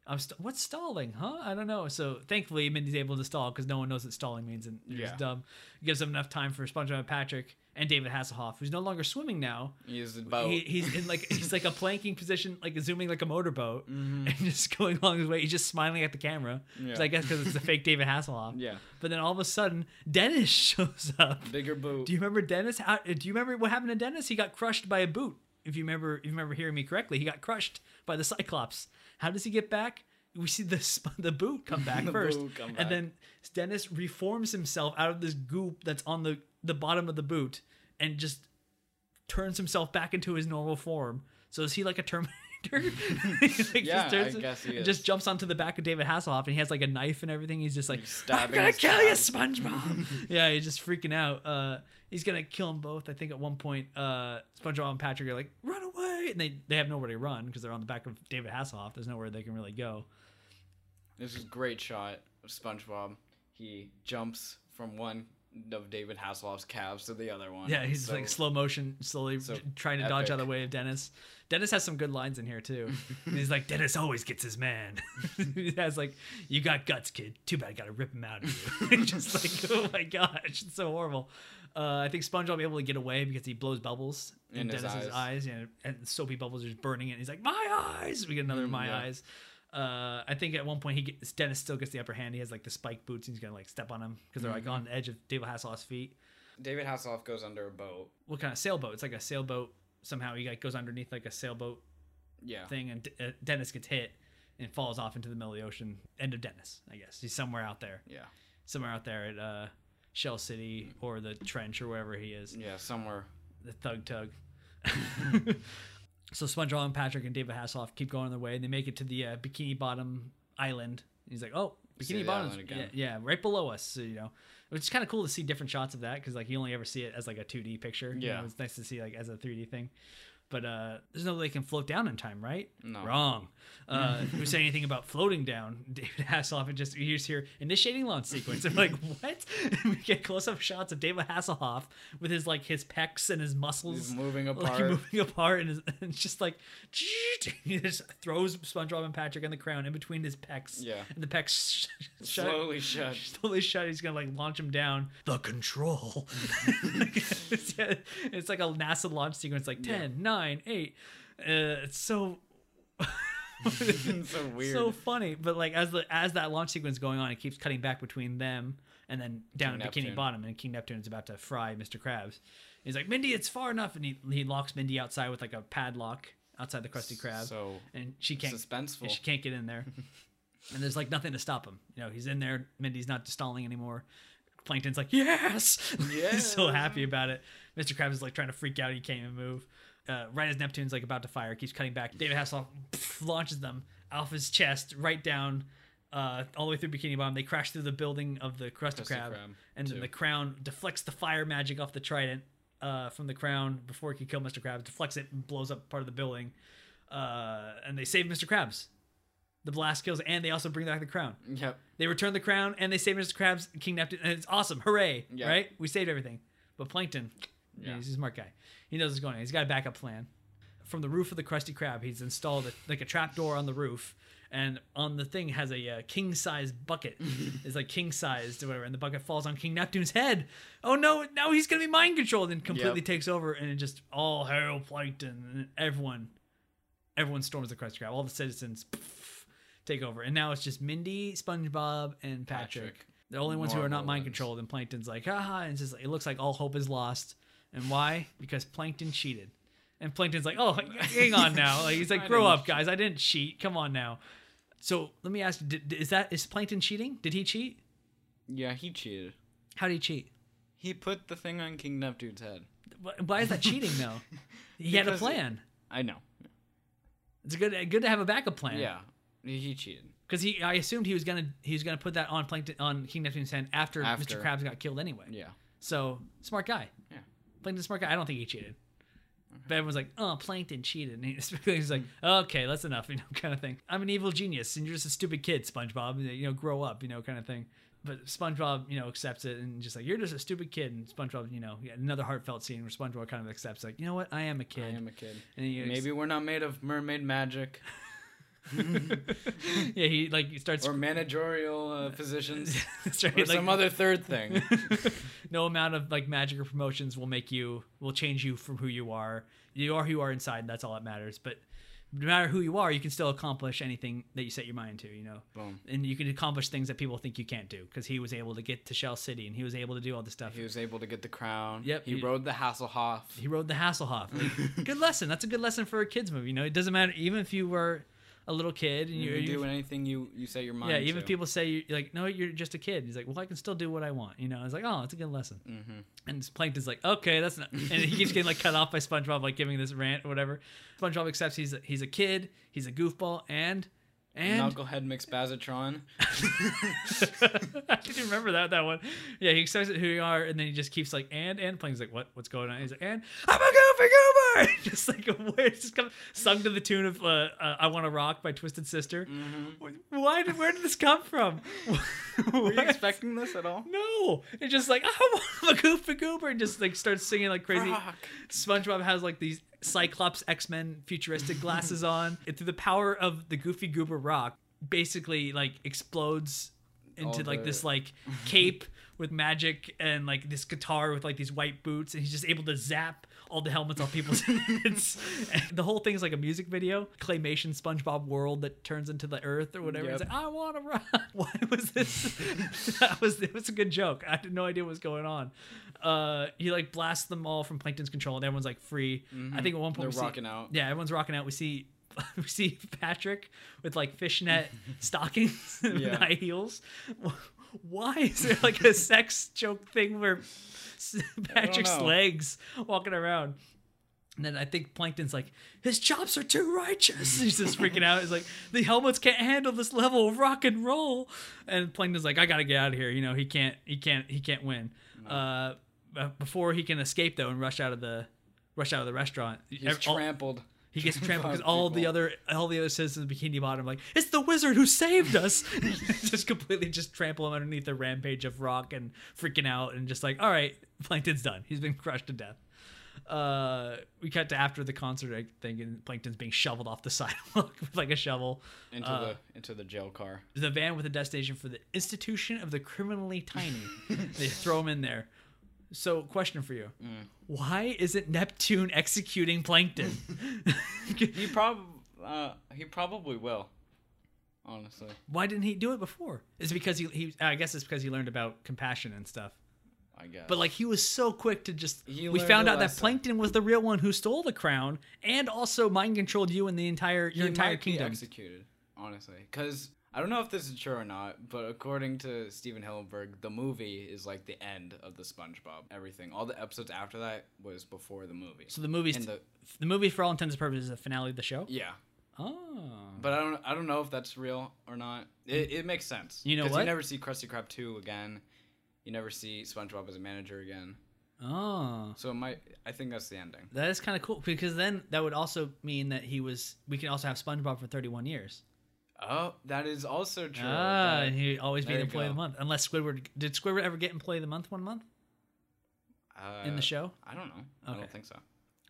"I'm st- what's stalling, huh? I don't know." So thankfully, Mindy's able to stall because no one knows what stalling means, and it's Yeah. dumb. gives them enough time for SpongeBob and Patrick and David Hasselhoff, who's no longer swimming now. He's about. He, he's in like he's like a planking position, like zooming like a motorboat, Mhm. and just going along his way. He's just smiling at the camera. Yeah. I guess because it's the fake David Hasselhoff. yeah, But then all of a sudden, Dennis shows up. bigger boot. Do you remember Dennis? How, do you remember what happened to Dennis? He got crushed by a boot. If you remember, if you remember hearing me correctly, he got crushed by the Cyclops. How does he get back? We see the sp- the boot come back first, come back. and then Dennis reforms himself out of this goop that's on the the bottom of the boot, and just turns himself back into his normal form. So is he like a Terminator? Like, Yeah, turns- I guess he and Just jumps onto the back of David Hasselhoff, and he has like a knife and everything. He's just like, He's "I'm gonna kill you. SpongeBob." yeah, he's just freaking out. Uh, he's gonna kill them both. I think at one point, uh, SpongeBob and Patrick are like, "Run away!" and they they have nowhere to run because they're on the back of David Hasselhoff. There's nowhere they can really go. This is a great shot of SpongeBob. He jumps from one of David Hasselhoff's calves to the other one. Yeah, he's So- like slow motion, slowly so trying to dodge out of the way of Dennis. Dennis has some good lines in here too. He's like, Dennis always gets his man. he has like, "You got guts, kid. Too bad, I gotta rip him out of you." Just like, oh my gosh, it's so horrible. Uh, I think SpongeBob will be able to get away because he blows bubbles in, In Dennis's eyes. eyes. yeah, and soapy bubbles are just burning it. He's like, "My eyes!" We get another Mm, "My yeah. eyes." Uh, I think at one point he gets Dennis still gets the upper hand. He has like the spike boots. And he's gonna like step on him because they're like Mhm. on the edge of David Hasselhoff's feet David Hasselhoff goes under a boat. what kind of sailboat? It's like a sailboat. Somehow he like goes underneath like a sailboat Yeah. thing, and uh, Dennis gets hit and falls off into the middle of the ocean. End of Dennis, I guess. He's somewhere out there, Yeah. somewhere out there at uh, Shell City or the Trench or wherever he is. Yeah. Somewhere. The Thug Tug. so SpongeBob and Patrick and David Hasselhoff keep going their way, and they make it to the uh, Bikini Bottom Island. He's like, "Oh, Bikini Bottom, yeah, yeah, right below us." So, you know, which is kind of cool to see different shots of that because like you only ever see it as like a 2D picture. you Yeah. know, it's nice to see like as a 3D thing. But uh, there's no way they can float down in time, right? No. Wrong. Uh, who said anything about floating down? David Hasselhoff and just you just hear initiating launch sequence. I'm like, what? we get close up shots of David Hasselhoff with his like his pecs and his muscles He's moving like apart. moving apart, and, his, and it's just like he just throws SpongeBob and Patrick and the crown in between his pecs. Yeah. and the pecs sh- shut, Slowly shut. slowly shut. He's gonna like launch him down. The control. it's, yeah, it's like a NASA launch sequence, like 10, 9, 8. Uh, it's so. so weird. So funny, but like as the as that launch sequence is going on, it keeps cutting back between them and then down King to Bikini Bottom, and King Neptune is about to fry Mr. Krabs. He's like, Mindy, it's far enough, and he he locks Mindy outside with like a padlock outside the Krusty Krab, So and she can't suspenseful. she can't get in there. and there's like nothing to stop him. You know, he's in there. Mindy's not stalling anymore. Plankton's like, yes, he's so happy about it. Mr. Krabs is like trying to freak out. He can't even move. Uh, right as Neptune's like about to fire, keeps cutting back. David Hasselhoff pff, launches them off his chest, right down, uh, all the way through Bikini Bottom. They crash through the building of the Krusty, Krusty Krab, Krab, and then the crown deflects the fire magic off the trident uh, from the crown before it can kill Mr. Krabs. Deflects it and blows up part of the building. Uh, and they save Mr. Krabs. The blast kills, and they also bring back the crown. Yep. They return the crown, and they save Mr. Krabs, King Neptune, and it's awesome! Hooray! Yeah. Right? We saved everything. But Plankton, yeah. He's a smart guy. He knows what's going on. He's got a backup plan. From the roof of the Krusty Krab, he's installed a, like a trap door on the roof, and on the thing has a uh, king size bucket. it's like king sized or whatever, and the bucket falls on King Neptune's head. Oh no! Now he's gonna be mind controlled and completely Yep. takes over, and it just all hail Plankton, and everyone, everyone storms the Krusty Krab. All the citizens pff, take over, and now it's just Mindy, SpongeBob, and Patrick. Patrick. The only ones who are not mind controlled, and Plankton's like, haha, and it's just it looks like all hope is lost. And why? Because Plankton cheated. And Plankton's like, oh, hang on now. Like, he's like, grow up, guys. I didn't cheat. Come on now. So let me ask did, is that is Plankton cheating? Did he cheat? Yeah, he cheated. How did he cheat? He put the thing on King Neptune's head. Why is that cheating though? He had a plan. I know. It's good good to have a backup plan. Yeah, he he cheated. Because he, I assumed he was gonna he was gonna put that on Plankton on King Neptune's hand after, After. Mr. Krabs got killed anyway. Yeah. So smart guy. Plankton's smart guy. I don't think he cheated. But everyone's like, "Oh, Plankton cheated." And he- he's like, "Okay, that's enough," you know, kind of thing. I'm an evil genius, and you're just a stupid kid, SpongeBob. You know, grow up, you know, kind of thing. But SpongeBob, you know, accepts it and just like, "You're just a stupid kid." And SpongeBob, you know, another heartfelt scene where SpongeBob kind of accepts, like, "You know what? I am a kid." I am a kid. And he, Maybe we're not made of mermaid magic yeah, he like he starts. or managerial uh, positions right, or like- some other third thing. no amount of like magic or promotions will make you will change you from who you are. You are who you are inside. And that's all that matters. But no matter who you are, you can still accomplish anything that you set your mind to. You know, Boom. and you can accomplish things that people think you can't do because he was able to get to Shell City and he was able to do all this stuff. He was able to get the crown. Yep, He he- rode the Hasselhoff. He rode the Hasselhoff. Good lesson. That's a good lesson for a kids movie. You know, it doesn't matter even if you were a little kid and You you're you do anything you, you set your mind yeah, even to. if people say you like, no, you're just a kid. He's like, well, I can still do what I want. You know, it's like, oh, it's a good lesson. Mhm. And Plankton's like, okay, that's not. And he keeps getting like cut off by SpongeBob, like giving this rant or whatever. SpongeBob accepts he's a, he's a kid, he's a goofball, and and Knucklehead McSpazatron. I didn't remember that that one. Yeah, he accepts who you are, and then he just keeps like and and Plankton's like, what what's going on? He's like, and I'm a goofy goober, just like where it's just come sung to the tune of uh, uh, I Want to Rock by Twisted Sister. Why did where did this come from? Were you expecting this at all? No, it's just like I'm a goofy goober, and just like starts singing like crazy. Rock. SpongeBob has like these Cyclops X Men futuristic glasses on. And through the power of the Goofy Goober rock, basically like explodes into All like the- this like cape with magic and like this guitar with like these white boots, and he's just able to zap all the helmets off people's heads. The whole thing's like a music video, claymation SpongeBob world that turns into the Earth or whatever. It's like I want to rock. Why was this? that was it was a good joke. I had no idea what was going on. Uh, he like blasts them all from Plankton's control, and everyone's like free. I think at one point They're we see- rocking out. Yeah, everyone's rocking out. We see we see Patrick with like fishnet stockings and Yeah. high heels. Why is there like a sex joke thing where Patrick's legs walking around? And then I think Plankton's like, his chops are too righteous. He's just freaking out. He's like, the helmets can't handle this level of rock and roll. And Plankton's like, I gotta get out of here. You know, he can't, he can't, he can't win. Uh, before he can escape though and rush out of the rush out of the restaurant. He's Ev- all- trampled. He gets trampled because all the other all the other citizens of Bikini Bottom are like it's the wizard who saved us. just completely just trample him underneath the rampage of rock and freaking out and just like all right, Plankton's done. He's been crushed to death. Uh, we cut to after the concert, I think, and Plankton's being shoveled off the sidewalk with like a shovel. into uh, the into the jail car. the van with a destination for the Institution of the Criminally Tiny. they throw him in there. So, question for you: Mm. Why isn't Neptune executing Plankton? He prob uh, he probably will. Honestly, Why didn't he do it before? Is it because he, he? I guess it's because he learned about compassion and stuff. I guess. But like he was so quick to just. He we found out that. Plankton was the real one who stole the crown and also mind controlled you and the entire your he entire kingdom. executed. Honestly, because I don't know if this is true or not, but according to Stephen Hillenburg, the movie is like the end of the SpongeBob. Everything, all the episodes after that was before the movie. so the movie's And the the movie, for all intents and purposes, is the finale of the show. yeah, Oh, but I don't I don't know if that's real or not. It, mm. it makes sense. You know what? You never see Krusty Krab two again. You never see SpongeBob as a manager again. oh. So it might. I think that's the ending. That is kind of cool because then that would also mean that he was. We can also have SpongeBob for 31 years. Oh, that is also true. Ah, That- and he always be the employee of the month, unless Squidward did Squidward ever get employee of the month one month in uh, the show? I don't know. I don't think so.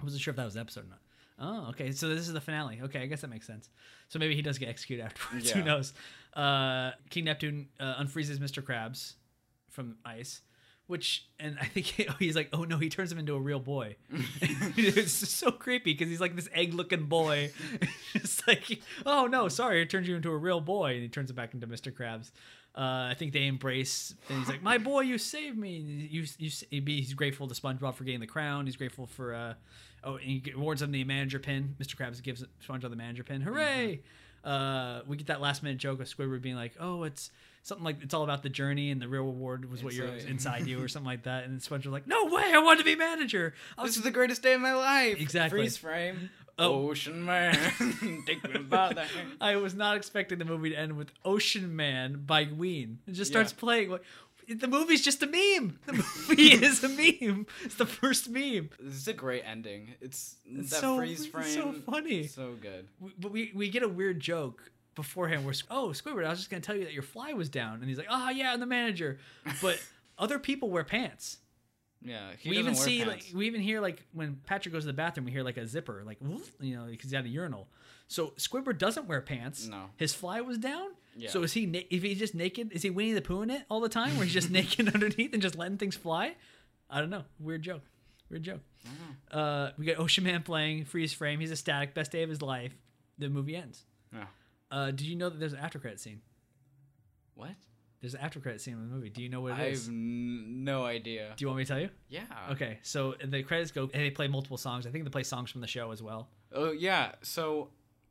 I wasn't sure if that was the episode or not. Oh, okay. So this is the finale. Okay, I guess that makes sense. So maybe he does get executed afterwards. Who knows? Uh, King Neptune uh, unfreezes Mr. Krabs from ice, which and I think he's like, oh no, he turns him into a real boy. it's so creepy because he's like this egg-looking boy. it's like, oh no, sorry, it turns you into a real boy, and he turns it back into Mr. Krabs. Uh, I think they embrace, and he's like, "My boy, you saved me." You, you, he's grateful to SpongeBob for getting the crown. He's grateful for, uh, oh, and he awards him the manager pin. Mr. Krabs gives SpongeBob the manager pin. Hooray! Uh, we get that last minute joke of Squidward being like, "Oh, it's something like it's all about the journey, and the real reward was what you're Inside. inside you, or something like that." And SpongeBob's like, "No way! I want to be manager." I was This is the greatest day of my life. Exactly. Freeze frame. Oh. Ocean man, take me by the hand. I was not expecting the movie to end with Ocean Man by Ween. It just starts Yeah. playing. The movie's just a meme. The movie is a meme. It's the first meme. This is a great ending. It's, It's that so- freeze it's frame. so funny. So good. We- But we, we get a weird joke beforehand where, oh, Squidward, I was just going to tell you that your fly was down. And he's like, oh, yeah, I'm the manager. But other people wear pants. Yeah. He we even wear see, pants. like, we even hear, like, when Patrick goes to the bathroom, we hear, like, a zipper, like, you know, because he's at a urinal. So Squidward doesn't wear pants. No. His fly was down. Yeah. So is he? Na- if he's just naked, is he Winnie the Pooh in it all the time, where he's just naked underneath and just letting things fly? I don't know. Weird joke. Weird joke. Mm-hmm. Uh, we got Ocean Man playing freeze frame. He's ecstatic. Best day of his life. The movie ends. Yeah. Uh, did you know that there's an after credit scene? What? There's an after credit scene in the movie. Do you know what it I is? have n- no idea. Do you want me to tell you? Yeah. Okay, so the credits go and they play multiple songs. I think they play songs from the show as well. Oh yeah. So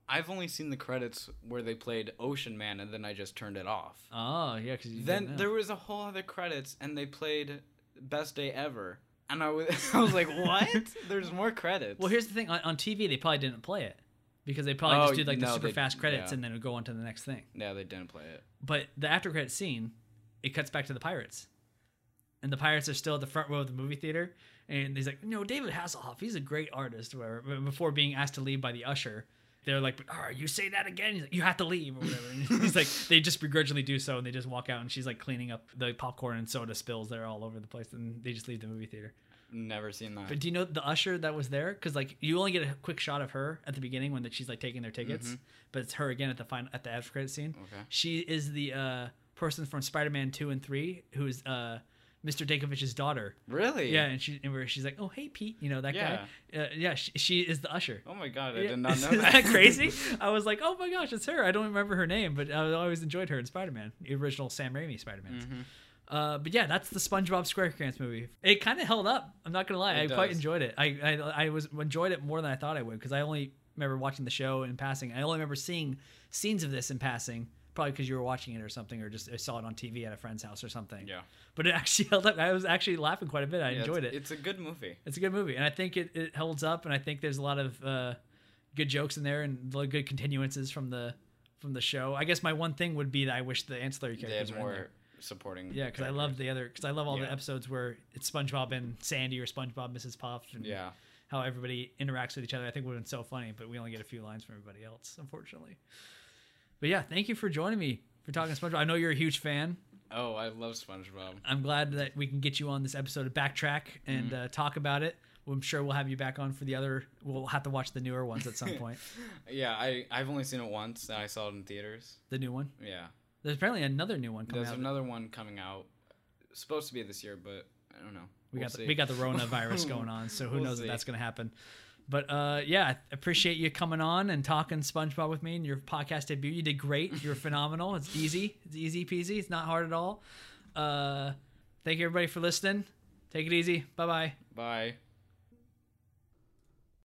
I've only seen the credits where they played Ocean Man, and then I just turned it off. Oh yeah, because then there was a whole other credits, and they played Best Day Ever, and I was I was like, what? There's more credits. Well, here's the thing: on, on TV, they probably didn't play it because they probably Oh, just did like the no, super they- fast credits yeah. and then it would go on to the next thing. yeah, they didn't play it. But the after credit scene, it cuts back to the pirates, and the pirates are still at the front row of the movie theater. And he's like, "No, David Hasselhoff, he's a great artist." Whatever. Before being asked to leave by the usher, they're like, "All right, you say that again." He's like, "You have to leave," or whatever. And he's like, they just begrudgingly do so, and they just walk out, and she's like cleaning up the popcorn and soda spills that are all over the place, and they just leave the movie theater. Never seen that. But do you know the usher that was there? Because like you only get a quick shot of her at the beginning when that she's like taking their tickets, but it's her again at the final at the after credit scene. Okay. She is the uh, person from Spider Man two and three who is uh, Mr. Ditkovich's daughter. really? Yeah, and she and where she's like, oh hey Pete, you know that Yeah. guy. Uh, yeah, she, she is the usher. Oh my god, I Yeah. did not know that. that crazy? I was like, oh my gosh, it's her. I don't remember her name, but I always enjoyed her in Spider Man, the original Sam Raimi Spider Man. Mm-hmm. Uh, but yeah, that's the SpongeBob SquarePants movie. It kind of held up. I'm not gonna lie, It I quite enjoyed it. I, I I was enjoyed it more than I thought I would because I only remember watching the show in passing. I only remember seeing scenes of this in passing, probably because you were watching it or something, or just I saw it on TV at a friend's house or something. Yeah. But it actually held up. I was actually laughing quite a bit. I Yeah, enjoyed it's, it. It's a good movie. It's a good movie, and I think it, it holds up. And I think there's a lot of uh, good jokes in there and a lot of good continuances from the from the show. I guess my one thing would be that I wish the ancillary characters were more supporting. Yeah, because I love the other because I love all the episodes where it's SpongeBob and Sandy or SpongeBob Mrs. Puff and Yeah. how everybody interacts with each other. I think would have been so funny, but we only get a few lines from everybody else, unfortunately. But yeah, thank you for joining me for talking SpongeBob. I know you're a huge fan. Oh, I love SpongeBob. I'm glad that we can get you on this episode of Backtrack and uh, talk about it. I'm sure we'll have you back on for the other. We'll have to watch the newer ones at some point. Yeah, I I've only seen it once. And I saw it in theaters. the new one. Yeah, There's apparently another new one coming out. there's out. another one coming out. Supposed to be this year, but I don't know. we We'll got the, we got the coronavirus going on, so who We'll knows if that's going to happen. But uh, yeah, I appreciate you coming on and talking SpongeBob with me and your podcast debut. You did great. You're phenomenal. It's easy. It's easy peasy. It's not hard at all. Uh, thank you everybody for listening. Take it easy. Bye bye. Bye.